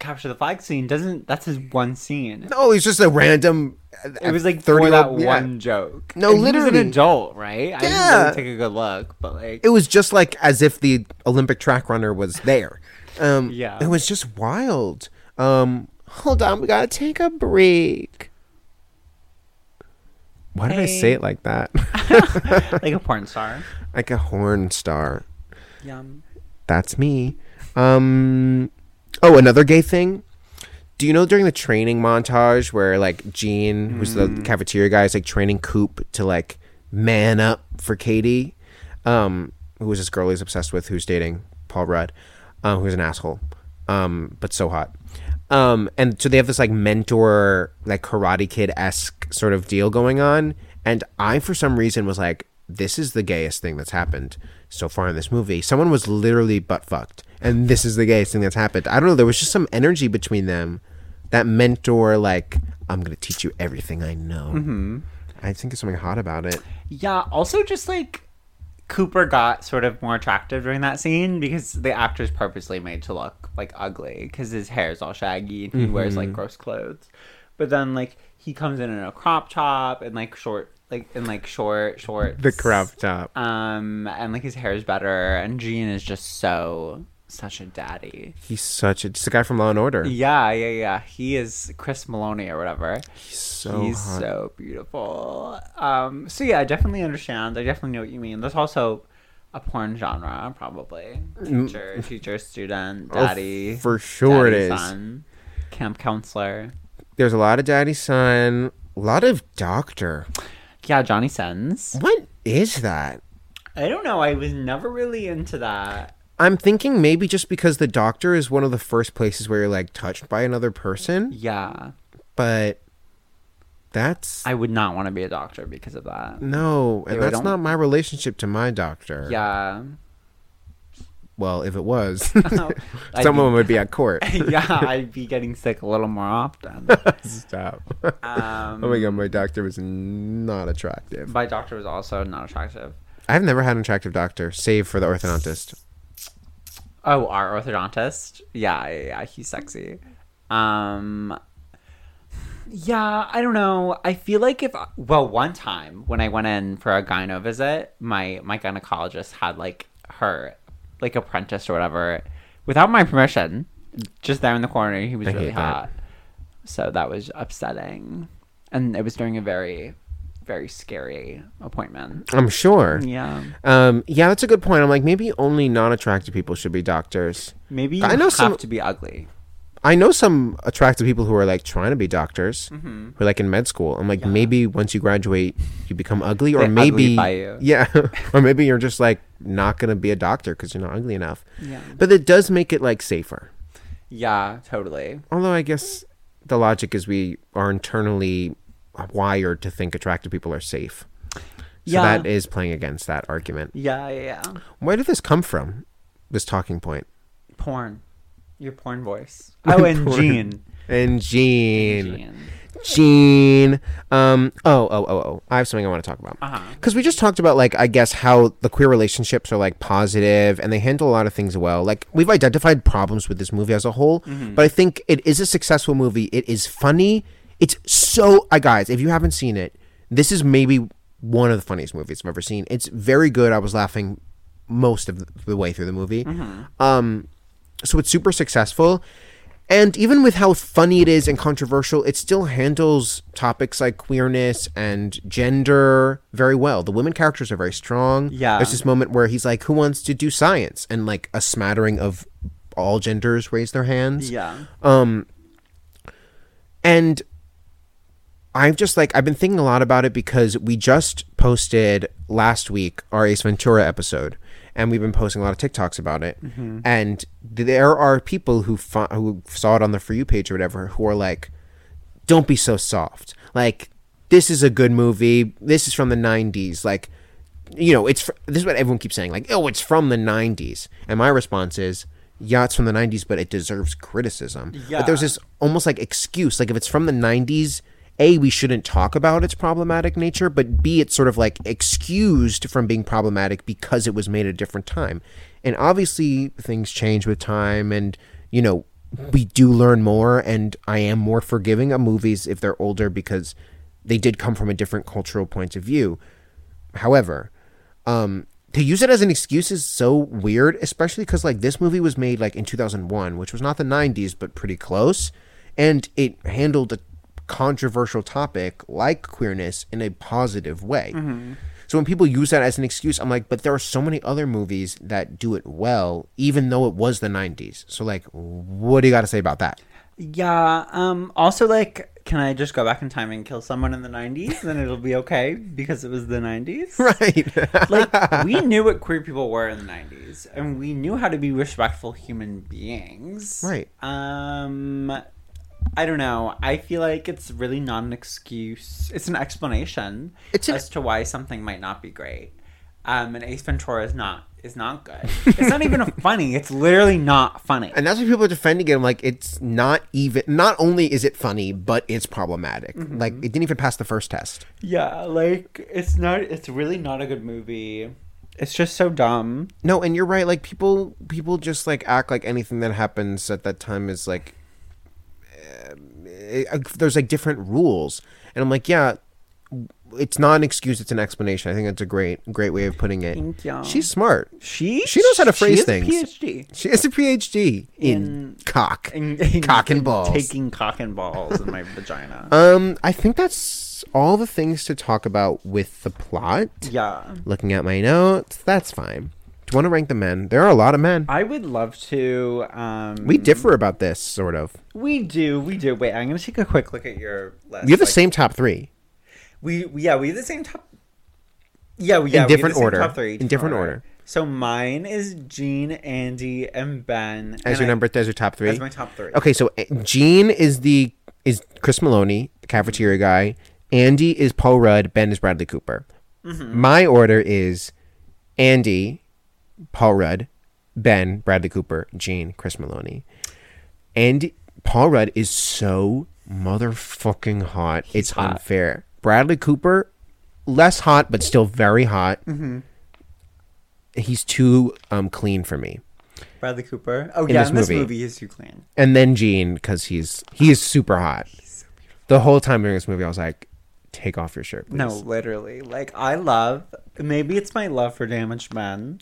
capture the flag scene doesn't. That's his one scene. No, he's just a random. it was like 30 for that yeah. one joke. No, And literally. an adult, right? I Yeah. didn't really take a good look, but like, It was just like as if the Olympic track runner was there. Um, Yeah. It was just wild. Um, hold on, we gotta take a break. Why did I say it like that? (laughs) like a porn star. like a horn star. Yum. That's me. Um oh, another gay thing. Do you know during the training montage where like Gene, who's the cafeteria guy, is like training Coop to like man up for Katie, um, who was this girl he's obsessed with, who's dating Paul Rudd, um, who's an asshole, um, but so hot. Um, and so they have this like mentor, like Karate Kid esque sort of deal going on. And I, for some reason, was like, this is the gayest thing that's happened so far in this movie. Someone was literally butt fucked, and this is the gayest thing that's happened. I don't know. There was just some energy between them. That mentor, like, I'm gonna teach you everything I know. Mm-hmm. I think there's something hot about it. Yeah. Also, just like Cooper got sort of more attractive during that scene because the actor's purposely made to look like ugly because his hair is all shaggy and he wears Mm-hmm. like gross clothes. But then like he comes in in a crop top and like short, like in like short shorts. The crop top. Um, and like his hair is better, and Gene is just so such a daddy. He's such a just a guy from Law and Order. Yeah, yeah, yeah. He is Chris Meloni or whatever. He's so He's hot. so beautiful. Um, so yeah, I definitely understand. I definitely know what you mean. There's also a porn genre, probably. Teacher, teacher, student, Mm. Oh, daddy. for sure it daddy, is. Son, camp counselor. There's a lot of daddy son, a lot of doctor. Yeah, Johnny Sins. What is that? I don't know. I was never really into that. I'm thinking maybe just because the doctor is one of the first places where you're like touched by another person, Yeah, but that's I would not want to be a doctor because of that. no, and Ew, I that's don't- not my relationship to my doctor. Yeah. Well, if it was, (laughs) (laughs) someone be- would be at (laughs) court. yeah, I'd be getting sick a little more often. Stop. Um, oh my god, my doctor was not attractive. my doctor was also not attractive. I've never had an attractive doctor, save for the orthodontist. Oh, our orthodontist. Yeah, yeah, yeah, he's sexy. Um, yeah, I don't know. I feel like if well, one time when I went in for a gyno visit, my my gynecologist had like her like apprentice or whatever without my permission, just there in the corner. He was I really hate that. hot, so that was upsetting, and it was during a very very scary appointment. I'm sure. Yeah, Um, yeah, that's a good point. I'm like, maybe only non-attractive people should be doctors. maybe you I know have some- to be ugly. I know some attractive people who are like trying to be doctors, Mm-hmm. who are like in med school. I'm like, maybe once you graduate, you become ugly, or They maybe, yeah, (laughs) or maybe you're just like not gonna be a doctor because you're not ugly enough. Yeah. But it does make it like safer. Yeah, totally. Although I guess the logic is we are internally wired to think attractive people are safe. So Yeah. that is playing against that argument. Yeah, yeah, yeah. Where did this come from? This talking point. Porn. Your porn voice. (laughs) Oh, and Porn. Jean. And Gene. Jean. Gene. Um. Oh. Oh. Oh. Oh. I have something I want to talk about. Uh-huh. Because we just talked about like I guess how the queer relationships are like positive and they handle a lot of things well. Like we've identified problems with this movie as a whole, but I think it is a successful movie. It is funny. It's so. I guys, if you haven't seen it, this is maybe one of the funniest movies I've ever seen. It's very good. I was laughing most of the way through the movie. Um, so it's super successful. And even with how funny it is and controversial, it still handles topics like queerness and gender very well. The women characters are very strong. Yeah. There's this moment where he's like, Who wants to do science? And like a smattering of all genders raise their hands. Yeah. Um, and I've just like I've been thinking a lot about it because we just posted last week our Ace Ventura episode, and we've been posting a lot of TikToks about it. Mm-hmm. And there are people who who saw it on the for you page or whatever who are like, "Don't be so soft." Like this is a good movie. This is from the '90s. Like you know, it's fr- this is what everyone keeps saying. Like, oh, it's from the '90s, and my response is. Yeah, it's from the 90s, but it deserves criticism. But there's this almost like excuse. Like if it's from the 90s, A, we shouldn't talk about its problematic nature, but B, it's sort of like excused from being problematic because it was made at a different time. And obviously things change with time and, you know, we do learn more and I am more forgiving of movies if they're older because they did come from a different cultural point of view. However, um, to use it as an excuse is so weird, especially because like this movie was made like in 2001, which was not the 90s, but pretty close, and it handled a controversial topic like queerness in a positive way. So when people use that as an excuse, I'm like, but there are so many other movies that do it well, even though it was the 90s. So like, what do you got to say about that? Yeah. Um. Also, like, can I just go back in time and kill someone in the '90s? Then it'll be okay because it was the '90s. (laughs) Right. like we (laughs) knew what queer people were in the 90s and we knew how to be respectful human beings Right. um i don't know i feel like it's really not an excuse it's an explanation It's an- as to why something might not be great um and ace ventura is not is not good (laughs) it's not even funny it's literally not funny And that's why people are defending it. I'm like, it's not even. Not only is it funny, but it's problematic. Mm-hmm. Like, it didn't even pass the first test. yeah like it's not it's really not a good movie it's just so dumb No, and you're right. Like people, people just like act like anything that happens at that time is like. Um, eh, there's like different rules, and I'm like, yeah, it's not an excuse; it's an explanation. I think that's a great, great way of putting it. She's smart. she She knows how to she phrase a things. phd She has a PhD in, In- cock, in, in- cock and balls. Taking cock and balls in my vagina. (laughs) Um, I think that's all the things to talk about with the plot. yeah. Looking at my notes, that's fine. Do you want to rank the men? There are a lot of men. I would love to. Um, We differ about this, sort of. We do. We do. Wait, I'm going to take a quick look at your list. You have the Like, same top three. We, we yeah we have the same top. Yeah, we, yeah, we have different the same order. Top three, In different order. So mine is Gene, Andy, and Ben. As and your I- number, as your top three. As my top three. Okay, so Gene is the is Chris Meloni, the cafeteria guy. Andy is Paul Rudd. Ben is Bradley Cooper. Mm-hmm. My order is Andy, Paul Rudd, Ben, Bradley Cooper, Gene, Chris Meloni. And Paul Rudd is so motherfucking hot. it's hot. unfair. Bradley Cooper, less hot but still very hot. Mm-hmm. He's too um, clean for me. Bradley Cooper. Oh In yeah, this in this movie. movie he's too clean. and then Gene because he's he is super hot. The whole time during this movie, I was like, "Take off your shirt, please." No, literally. Like I love maybe it's my love for damaged men,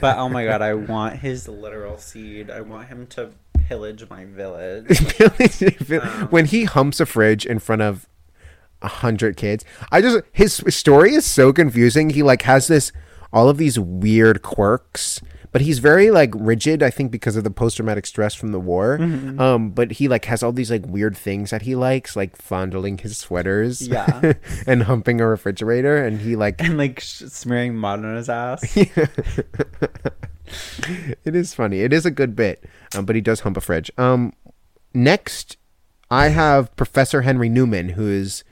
but oh my god, I (laughs) want his literal seed. I want him to pillage my village. (laughs) Um, when he humps a fridge in front of a hundred kids, I just his story is so confusing. He like has this all of these weird quirks, but he's very like rigid. I think because of the post traumatic stress from the war. Mm-hmm. Um, but he like has all these like weird things that he likes, like fondling his sweaters, Yeah. (laughs) and humping a refrigerator, and he like and like sh- smearing mud on his ass. (laughs) it is funny. It is a good bit, um, but he does hump a fridge. Um, next, I have Professor Henry Newman, who is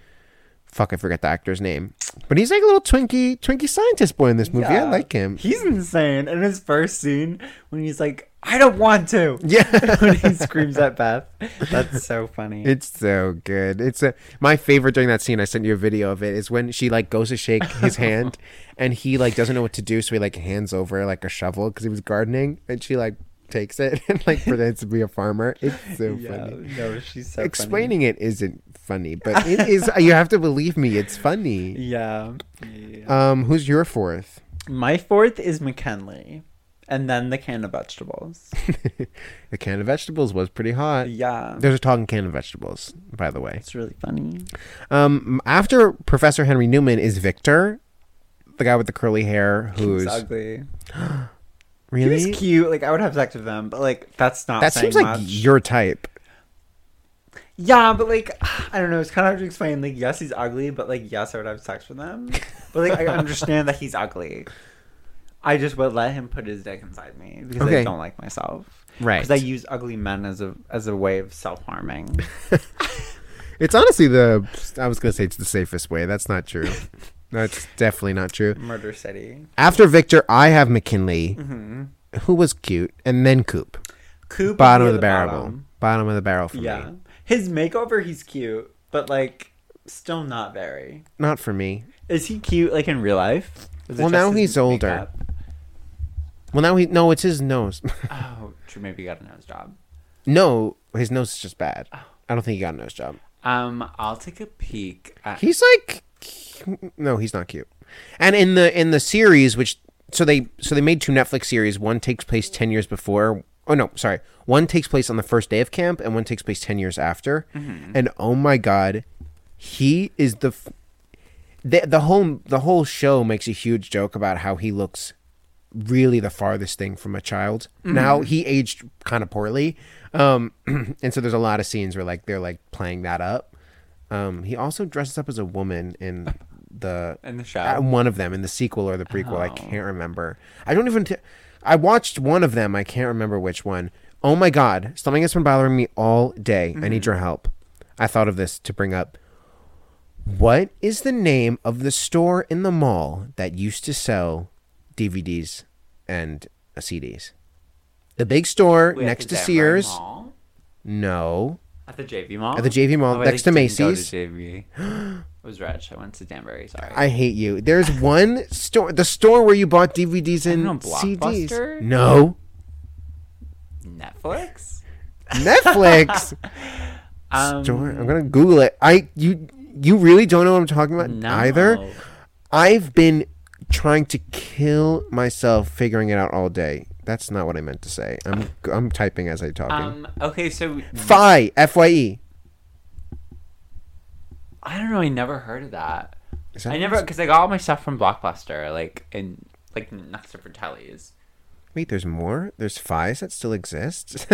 fuck, I forget the actor's name, but he's like a little twinky, twinky scientist boy in this movie. I like him. He's insane. In his first scene when he's like, I don't want to. (laughs) Yeah. (laughs) when he screams at Beth. That's so funny. It's so good. It's a, my favorite during that scene. I sent you a video of it. Is when she like goes to shake his (laughs) hand, and he like doesn't know what to do, so he like hands over like a shovel because he was gardening, and she like takes it (laughs) and like pretends to be a farmer. It's so yeah, funny. no, she's so Explaining it isn't funny, but it is. (laughs) You have to believe me. It's funny. funny. Yeah. yeah. Um, who's your fourth? My fourth is McKinley. And then the can of vegetables. (laughs) the can of vegetables was pretty hot. Yeah. There's a talking can of vegetables, by the way. It's really funny. Um, after Professor Henry Newman is Victor, the guy with the curly hair, who's (gasps) (gasps) (gasps) He's ugly. Really He was cute. Like I would have sex with him, but like that's not. that seems like much. your type. Yeah, but like (sighs) I don't know. It's kind of hard to explain. Like yes, he's ugly, but like yes, I would have sex with him. But like I (laughs) understand that he's ugly. I just would let him put his dick inside me because Okay. I don't like myself. Right. Because I use ugly men as a as a way of self harming. (laughs) It's honestly the I was gonna say it's the safest way. That's not true. (laughs) That's definitely not true. Murder City. After Victor, I have McKinley, Mm-hmm. who was cute, and then Coop. Coop. Bottom of the at barrel. bottom. Bottom of the barrel for Yeah. me. His makeover, he's cute, but like still not very. Not for me. Is he cute like in real life? Well, now he's older. Well, now he no, it's his nose. (laughs) Oh, true. Maybe he got a nose job. no, his nose is just bad. Oh. I don't think he got a nose job. Um, I'll take a peek. At, He's like, no, he's not cute. And in the in the series, which so they so they made two Netflix series. One takes place ten years before. Oh no, sorry. One takes place on the first day of camp, and one takes place ten years after. And oh my god, he is the. F- the, the whole the whole show makes a huge joke about how he looks really the farthest thing from a child. Now he aged kind of poorly, um, (clears throat) and so there's a lot of scenes where like they're like playing that up. Um, he also dresses up as a woman in (laughs) the In the show? uh, one of them in the sequel or the prequel. I Oh. can't remember. I don't even. T- I watched one of them. I can't remember which one. Oh my god, something has been bothering me all day. I need your help. I thought of this to bring up. What is the name of the store in the mall that used to sell DVDs and uh, CDs? The big store Wait, next to Sears. Mall? No. At the JV Mall? At the JV Mall, Oh, next to Macy's. go Macy's. JV. I was rich. I went to Danbury. Sorry. I hate you. There's one store, the store where you bought DVDs and know, CDs. No. Netflix. Netflix (laughs) Um, store. I'm gonna Google it. I you you really don't know what I'm talking about no. either. I've been trying to kill myself figuring it out all day. That's not what I meant to say. I'm I'm typing as I talking. Um. Okay. So FYE F Y E. I don't know. I never heard of that. Is that I never because I got all my stuff from Blockbuster, like in like next to Fratelli's. Wait, there's more. There's FYE's that still exists.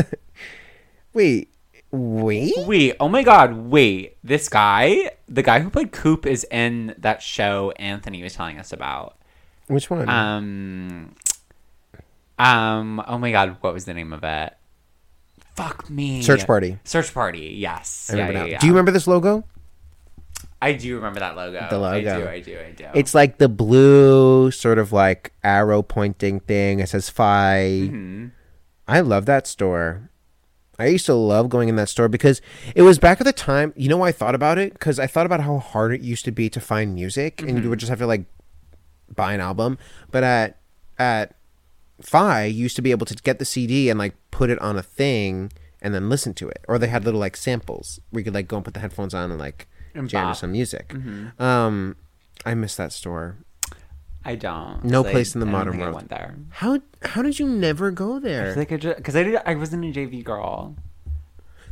(laughs) wait, wait. Wait, oh my god, wait. This guy, the guy who played Coop is in that show Anthony was telling us about. Which one? Um Um oh my god, what was the name of it? Fuck me. Search Party. Search Party, yes. I yeah, now. yeah, yeah. Do you remember this logo? I do remember that logo. The I logo. do, I do, I do. It's like the blue sort of like arrow pointing thing. It says FYE. Mhm. I love that store. I used to love going in that store because it was back at the time. You know why I thought about it? Because I thought about how hard it used to be to find music, and you would just have to like buy an album. But at at FYE, you used to be able to get the CD and like put it on a thing and then listen to it. Or they had little like samples where you could like go and put the headphones on and like And jam to some music. Um, I miss that store. I don't. No place I- in the modern think I world. went there. How how did you never go there? like I just because I did. I wasn't a JV girl.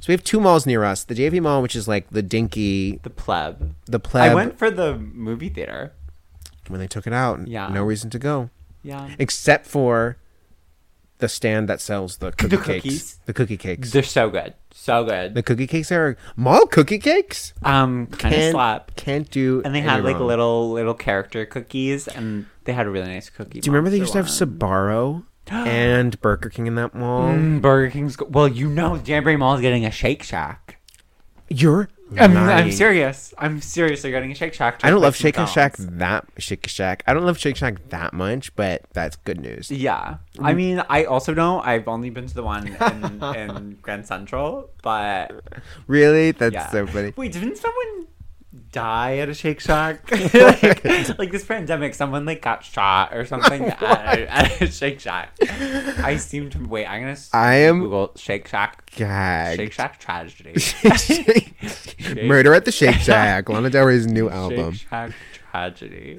So we have two malls near us. The JV Mall, which is like the dinky, The pleb. the pleb. I went for the movie theater. when they took it out. Yeah. No reason to go Yeah. except for the stand that sells the cookie cakes. cookies? The cookie cakes. They're so good, so good. The cookie cakes are mall cookie cakes. Um, kind of Can't- slap. Can't do. And they had like wrong. little little character cookies, and they had a really nice cookie. Do you remember they used monster to have one. Sbarro (gasps) and Burger King in that mall? Mm, Burger King's. Go- well, you know, Danbury Mall is getting a Shake Shack. You're. I'm, I'm serious. I'm serious. They're getting a Shake Shack. I don't love Shake Shack that Shake Shack. I don't love Shake Shack that much, but that's good news. Yeah. I mm. mean, I also don't. I've only been to the one in, (laughs) in Grand Central, but Really? That's yeah. so funny. Wait, didn't someone die at a Shake Shack? (laughs) like, like this pandemic, someone like got shot or something (laughs) at, at a Shake Shack. I seem to wait. I'm gonna. I am Google Shake Shack. Gagged. Shake Shack tragedy. (laughs) Murder at the Shake Shack. Lana Del Rey's new album. Shake Shack tragedy.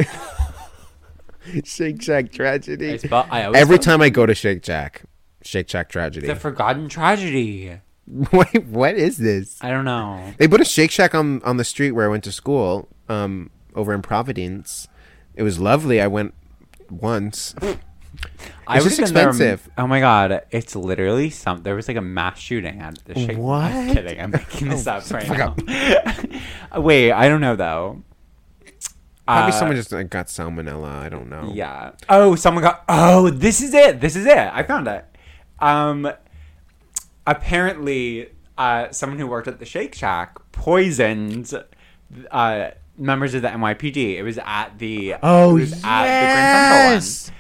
Shake Shack tragedy. I spell. I Every spell- time I go to Shake Shack, Shake Shack tragedy. the forgotten tragedy. (laughs) Wait, what is this? I don't know. They put a Shake Shack on on the street where I went to school, um, over in Providence. It was lovely. I went once. (laughs) I was just expensive. oh my god! It's literally some. There was like a mass shooting at the Shake. What? I'm What? Oh, kidding. I'm making this (laughs) up right now. Wait, I don't know though. Probably Uh, someone just like, got salmonella. I don't know. Yeah. Oh, someone got. Oh, this is it. This is it. I found it. Um, apparently, uh, someone who worked at the Shake Shack poisoned uh, members of the NYPD. It was at the. Oh, it was at the Grand yes! Central one.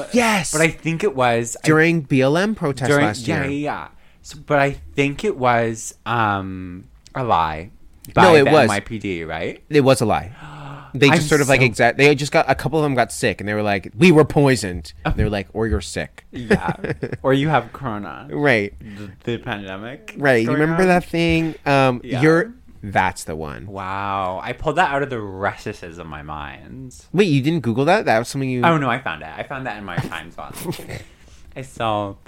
Um, Yes! but I think it was I During BLM protests during last year. yeah yeah. So, but I think it was um a lie. No, it the was. NYPD, right? It was a lie. They just I'm sort of like so- exact. They just got a couple of them got sick, and they were like, "We were poisoned." They were like, "Or you're sick." Yeah. (laughs) or you have Corona, Right, the, the pandemic. right. You remember on? that thing? Um, Yeah. you're. That's the one. Wow, I pulled that out of the recesses of my mind. Wait, you didn't Google that? That was something you. Oh no, I found it. I found that in my time one. (laughs) I still,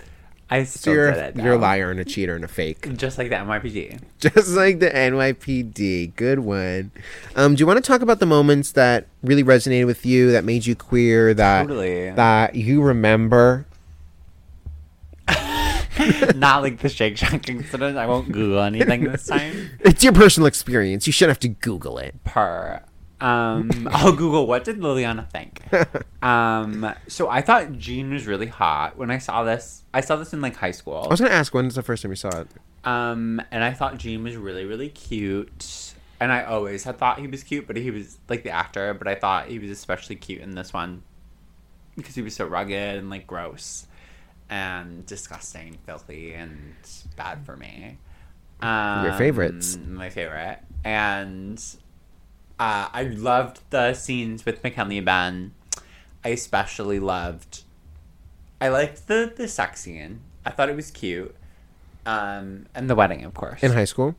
I so you're, you're a liar and a cheater and a fake, Just like the NYPD. just like the NYPD. Good one. Um, do you want to talk about the moments that really resonated with you, that made you queer, that Totally. that you remember? (laughs) Not like the Shake Shack incident. I won't Google anything this time. (laughs) It's your personal experience. You shouldn't have to Google it. per. Um, (laughs) I'll Google what did Liliana think. (laughs) Um, so I thought Jean was really hot when I saw this. I saw this in like high school. I was gonna ask when's the first time you saw it. Um, and I thought Jean was really really cute. And I always had thought he was cute, but he was like the actor. But I thought he was especially cute in this one because he was so rugged and like gross and disgusting, filthy, and bad for me. Um, Your favorites. My favorite. And uh, I loved the scenes with McKinley and Ben. I especially loved. I liked the the sex scene. I thought it was cute. Um, and the wedding, of course. In high school,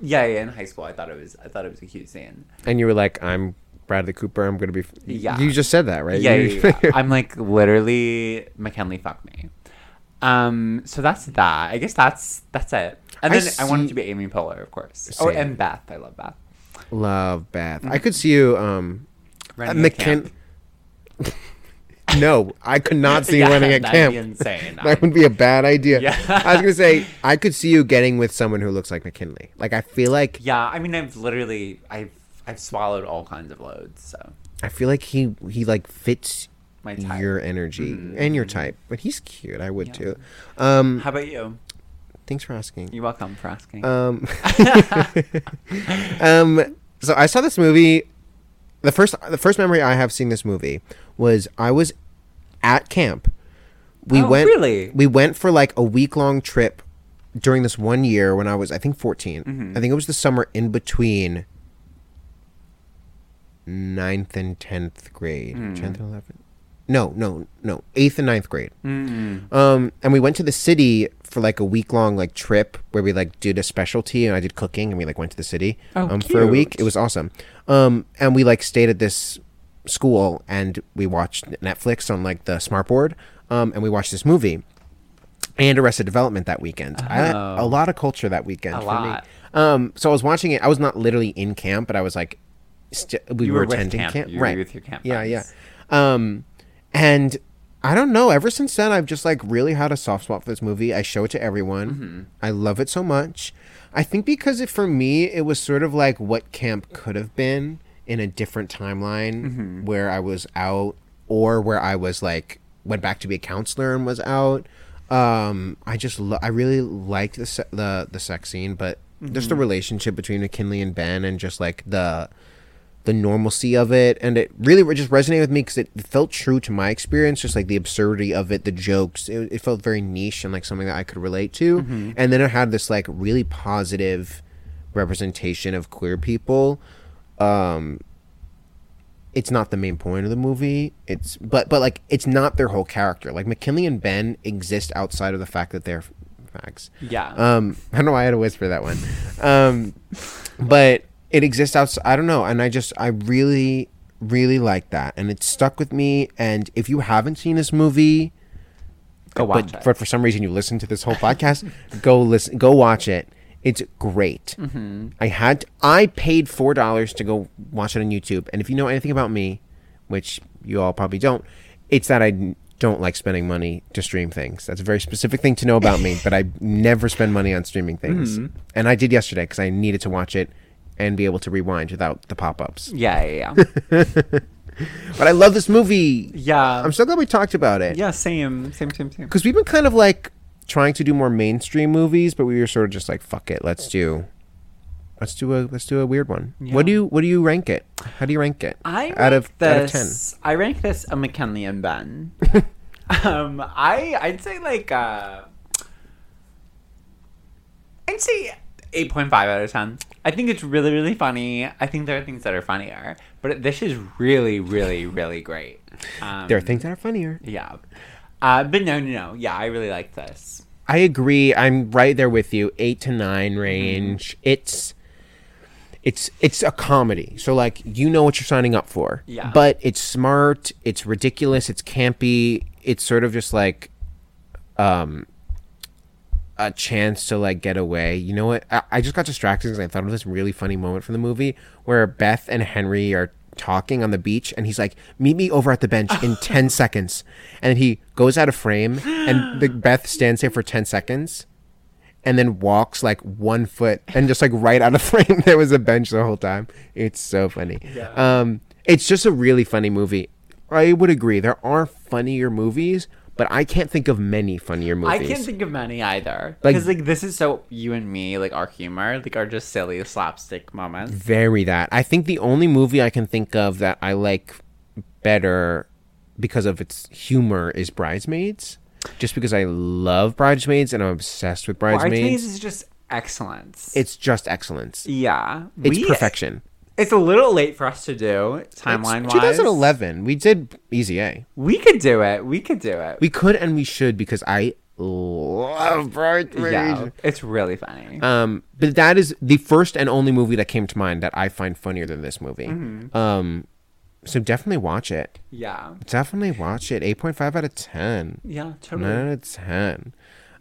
yeah, yeah, in high school, I thought it was. I thought it was a cute scene. and you were like, "I'm Bradley Cooper. I'm gonna be." F-. Yeah. You just said that, right? Yeah, You- yeah, yeah. (laughs) I'm like literally McKinley. Fuck me. Um, so that's that. I guess that's that's it. And I then I, wanted to be Amy Poehler, of course. Oh, and Beth. I love Beth. Love Beth. I could see you. Um, Running a McKin- camp. (laughs) no, I could not see you (laughs) Yeah, running a camp. be insane. (laughs) That would be a bad idea. Yeah. I was gonna say I could see you getting with someone who looks like McKinley. Like I feel like Yeah, I mean, I've literally, I've, I've swallowed all kinds of loads. So I feel like he he like fits my type. Mm-hmm. your energy and your type. But he's cute. I would too. Um, How about you? Thanks for asking. You're welcome for asking. Um, (laughs) um, so I saw this movie. The first, the first memory I have seeing this movie was I was at camp. We Oh, went. really? We went for like a week long trip during this one year when I was, I think, 14 Mm-hmm. I think it was the summer in between ninth and tenth grade, Hmm. tenth and eleventh. No, no, no, eighth and ninth grade. Mm-mm. Um, and we went to the city for like a week long like trip where we like did a specialty and I did cooking and we like went to the city Oh, um for a week. It was awesome. Um, and we like stayed at this school and we watched Netflix on like the smartboard. Um, and we watched this movie and Arrested Development that weekend. I, Oh. a lot of culture that weekend A for lot. me. Um, so I was watching it. I was not literally in camp, but I was like, st- we were, were attending camp. camp, You were right? with your camp Yeah, yeah. Um, and I don't know. Ever since then, I've just like really had a soft spot for this movie. I show it to everyone. Mm-hmm. I love it so much. I think because it for me, it was sort of like what camp could have been in a different timeline mm-hmm. where I was out or where I was like went back to be a counselor and was out. Um, I just lo- I really liked the se- the the sex scene, but just the mm-hmm. relationship between McKinley and Ben and just like the the normalcy of it and it really just resonated with me because it felt true to my experience just like the absurdity of it the jokes it, it felt very niche and like something that i could relate to. And then it had this like really positive representation of queer people. Um it's not the main point of the movie. It's but but like it's not their whole character. Like mckinley and ben exist outside of the fact that they're fags Yeah. um, I don't know why I had to whisper that one. Um, but it exists outside. I don't know, and I just I really really like that, and it stuck with me. And if you haven't seen this movie, Go watch but it. for for some reason you listen to this whole podcast, (laughs) go listen, go watch it. It's great. Mm-hmm. I had I paid four dollars to go watch it on YouTube, and if you know anything about me, which you all probably don't, it's that I don't like spending money to stream things. That's a very specific thing to know about me, but I never spend money on streaming things. (laughs) Mm-hmm. And I did yesterday because I needed to watch it and be able to rewind without the pop-ups. yeah, yeah, yeah. (laughs) But I love this movie. yeah. I'm so glad we talked about it. yeah, same, same, same, same. because we've been kind of like trying to do more mainstream movies, but we were sort of just like, fuck it, let's do, let's do a let's do a weird one. What do you what do you rank it? How do you rank it? I out of rank out of ten. I rank this a McKinley and Ben. (laughs) um, I I'd say like uh, I'd say eight point five out of ten. I think it's really really funny. I think there are things that are funnier, but this is really really really great. Um, There are things that are funnier. yeah. Uh, but no, no, no. Yeah, I really like this. I agree. I'm right there with you. Eight to nine range. It's it's it's a comedy. So like you know what you're signing up for. Yeah. But it's smart, it's ridiculous, it's campy, it's sort of just like um a chance to like get away. You know what? I, I just got distracted because I thought of this really funny moment from the movie where Beth and Henry are talking on the beach and he's like, Meet me over at the bench in (laughs) ten seconds. And he goes out of frame and the (gasps) Beth stands there for ten seconds and then walks like one foot and just like right out of (laughs) frame there was a bench the whole time it's so funny Yeah. um it's just a really funny movie i would agree there are funnier movies but i can't think of many funnier movies I can't think of many either. Like- because like this is so you and me like our humor like our just silly slapstick moments. very that. I think the only movie i can think of that i like better because of its humor is bridesmaids. Just because i love bridesmaids and i'm obsessed with bridesmaids, Bridesmaids. is just excellence. it's just excellence. Yeah, it's we- perfection It's a little late for us to do timeline wise. 2011 we did easy a We could do it. We could do it. We could and we should because I love Bridesmaids. yeah, it's really funny. Um, but that is the first and only movie that came to mind that I find funnier than this movie. Mm-hmm. Um, so definitely watch it. yeah, Definitely watch it. Eight point five out of ten. yeah, totally. Nine out of ten.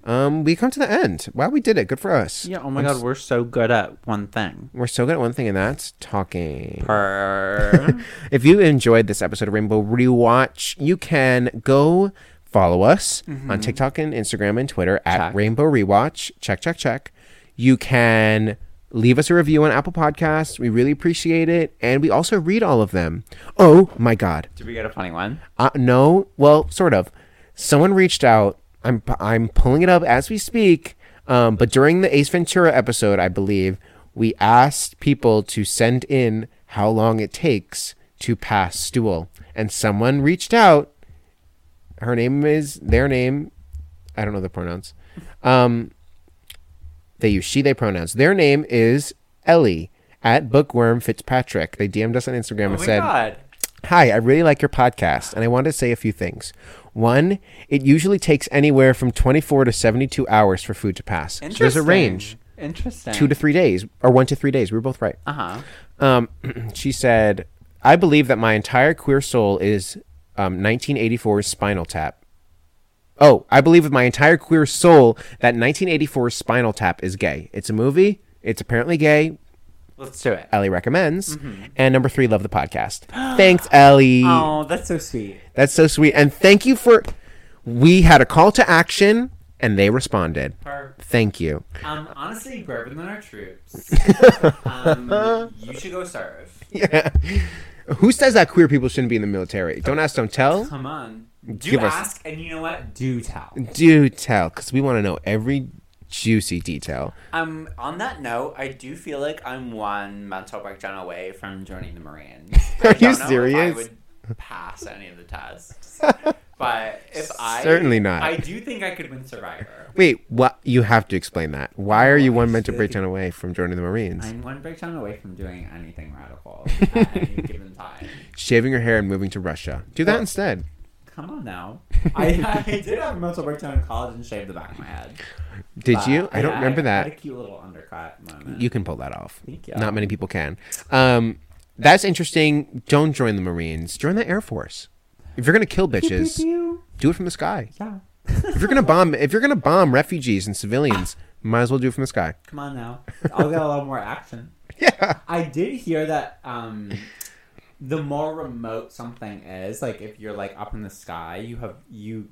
Um, we come to the end. Wow, we did it. Good for us. Yeah. Oh my god, we're so good at one thing. We're so good at one thing, and that's talking. Per. (laughs) If you enjoyed this episode of Rainbow Rewatch, you can go follow us on TikTok and Instagram and Twitter at Check. Rainbow Rewatch. Check, check, check. You can leave us a review on Apple Podcasts. We really appreciate it. And we also read all of them. Oh my God. Did we get a funny one? Uh, no, well, sort of. Someone reached out. I'm I'm pulling it up as we speak. Um, but during the Ace Ventura episode, I believe we asked people to send in how long it takes to pass stool, and someone reached out. Her name is their name. I don't know the pronouns. Um, they use she they pronouns. Their name is Ellie at Bookworm Fitzpatrick. They DM'd us on Instagram Oh and said. god. Hi, I really like your podcast, and I wanted to say a few things. One, it usually takes anywhere from 24 to 72 hours for food to pass. So there's a range. Interesting. Two to three days, or one to three days. We were both right. Uh huh. Um, (clears throat) she said, I believe that my entire queer soul is um, 1984's Spinal Tap. Oh, I believe with my entire queer soul that 1984's Spinal Tap is gay. It's a movie. It's apparently gay. Let's do it. Ellie recommends. And number three, love the podcast. Thanks, Ellie. (gasps) Oh, that's so sweet. That's so sweet. And thank you for. We had a call to action, and they responded. Thank you. Um, honestly, braver than our troops. (laughs) um, you should go serve. Yeah. Who says that queer people shouldn't be in the military? Don't ask, don't tell. Come on. Do Give us- ask, and you know what? Do tell. Do tell, because we want to know every juicy detail. Um, on that note, I do feel like I'm one mental breakdown away from joining the Marines. (laughs) Are you don't know if serious? I would pass any of the tests. (laughs) But if I Certainly not. I do think I could win Survivor. Wait, what? You have to explain that. Why are you one mental breakdown away from joining the Marines? I'm one breakdown away from doing anything radical (laughs) at any given time. Shaving your hair and moving to Russia. Do that Well- instead. Come on now. (laughs) I, I did have a mental breakdown in college and shaved the back of my head. Did But you? I don't remember I had that. a cute little undercut moment. You can pull that off. Thank you. Not many people can. Um, that's interesting. Don't join the Marines. Join the Air Force. If you're gonna kill bitches, do it from the sky. Yeah. If you're gonna (laughs) bomb, if you're gonna bomb refugees and civilians, might as well do it from the sky. Come on now. I'll get a lot more action. (laughs) Yeah. I did hear that um, the more remote something is, like if you're like up in the sky, you have you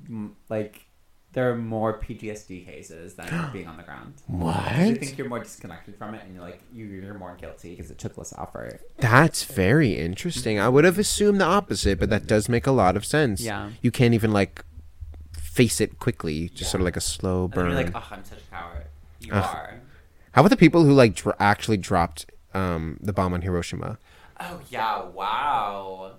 like there are more PTSD cases than (gasps) being on the ground. What? I think you're more disconnected from it, and you're like you, you're more guilty because it took less effort. That's very interesting. I would have assumed the opposite, but that does make a lot of sense. Yeah. You can't even like face it quickly, just sort of like a slow burn. you're like, oh, I'm such a coward. You Ugh. are. How about the people who like dr- actually dropped um, the bomb on Hiroshima? Oh yeah! Wow.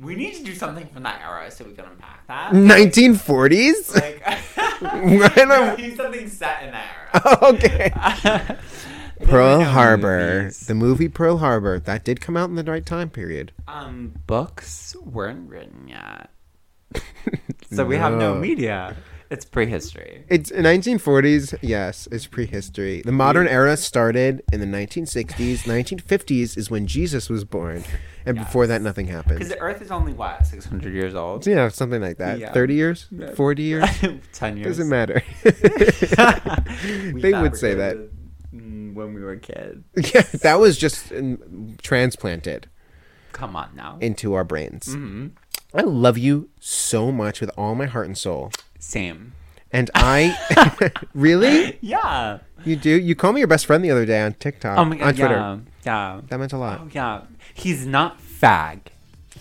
We need to do something from that era so we can unpack that. 1940s? Like, (laughs) don't- do something set in that era. (laughs) okay. (laughs) Pearl Harbor, movies. the movie Pearl Harbor, that did come out in the right time period. Um, books weren't written yet, so we have no No. media. It's prehistory. It's 1940s. Yes, it's prehistory. The modern era started in the 1960s. 1950s is when Jesus was born, and before that, nothing happened. Because happened. the Earth is only what six hundred years old. Yeah, something like that. Yeah. 30 years, 40 years, (laughs) Ten years. doesn't matter. (laughs) (laughs) We they would say that. fabricated mm, when we were kids. Yeah, that was just um, transplanted Come on now. into our brains. Mm-hmm. I love you so much with all my heart and soul. Same. And I (laughs) really, Yeah. you do. You called me your best friend the other day on TikTok, Oh my god. on Twitter. Yeah. Yeah. That meant a lot. Oh yeah. He's not fag.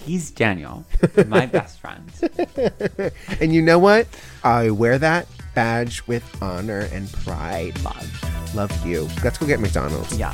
He's Daniel, my (laughs) best friend. (laughs) And you know what? I wear that badge with honor and pride. Love. Love you. Let's go get McDonald's. Yeah.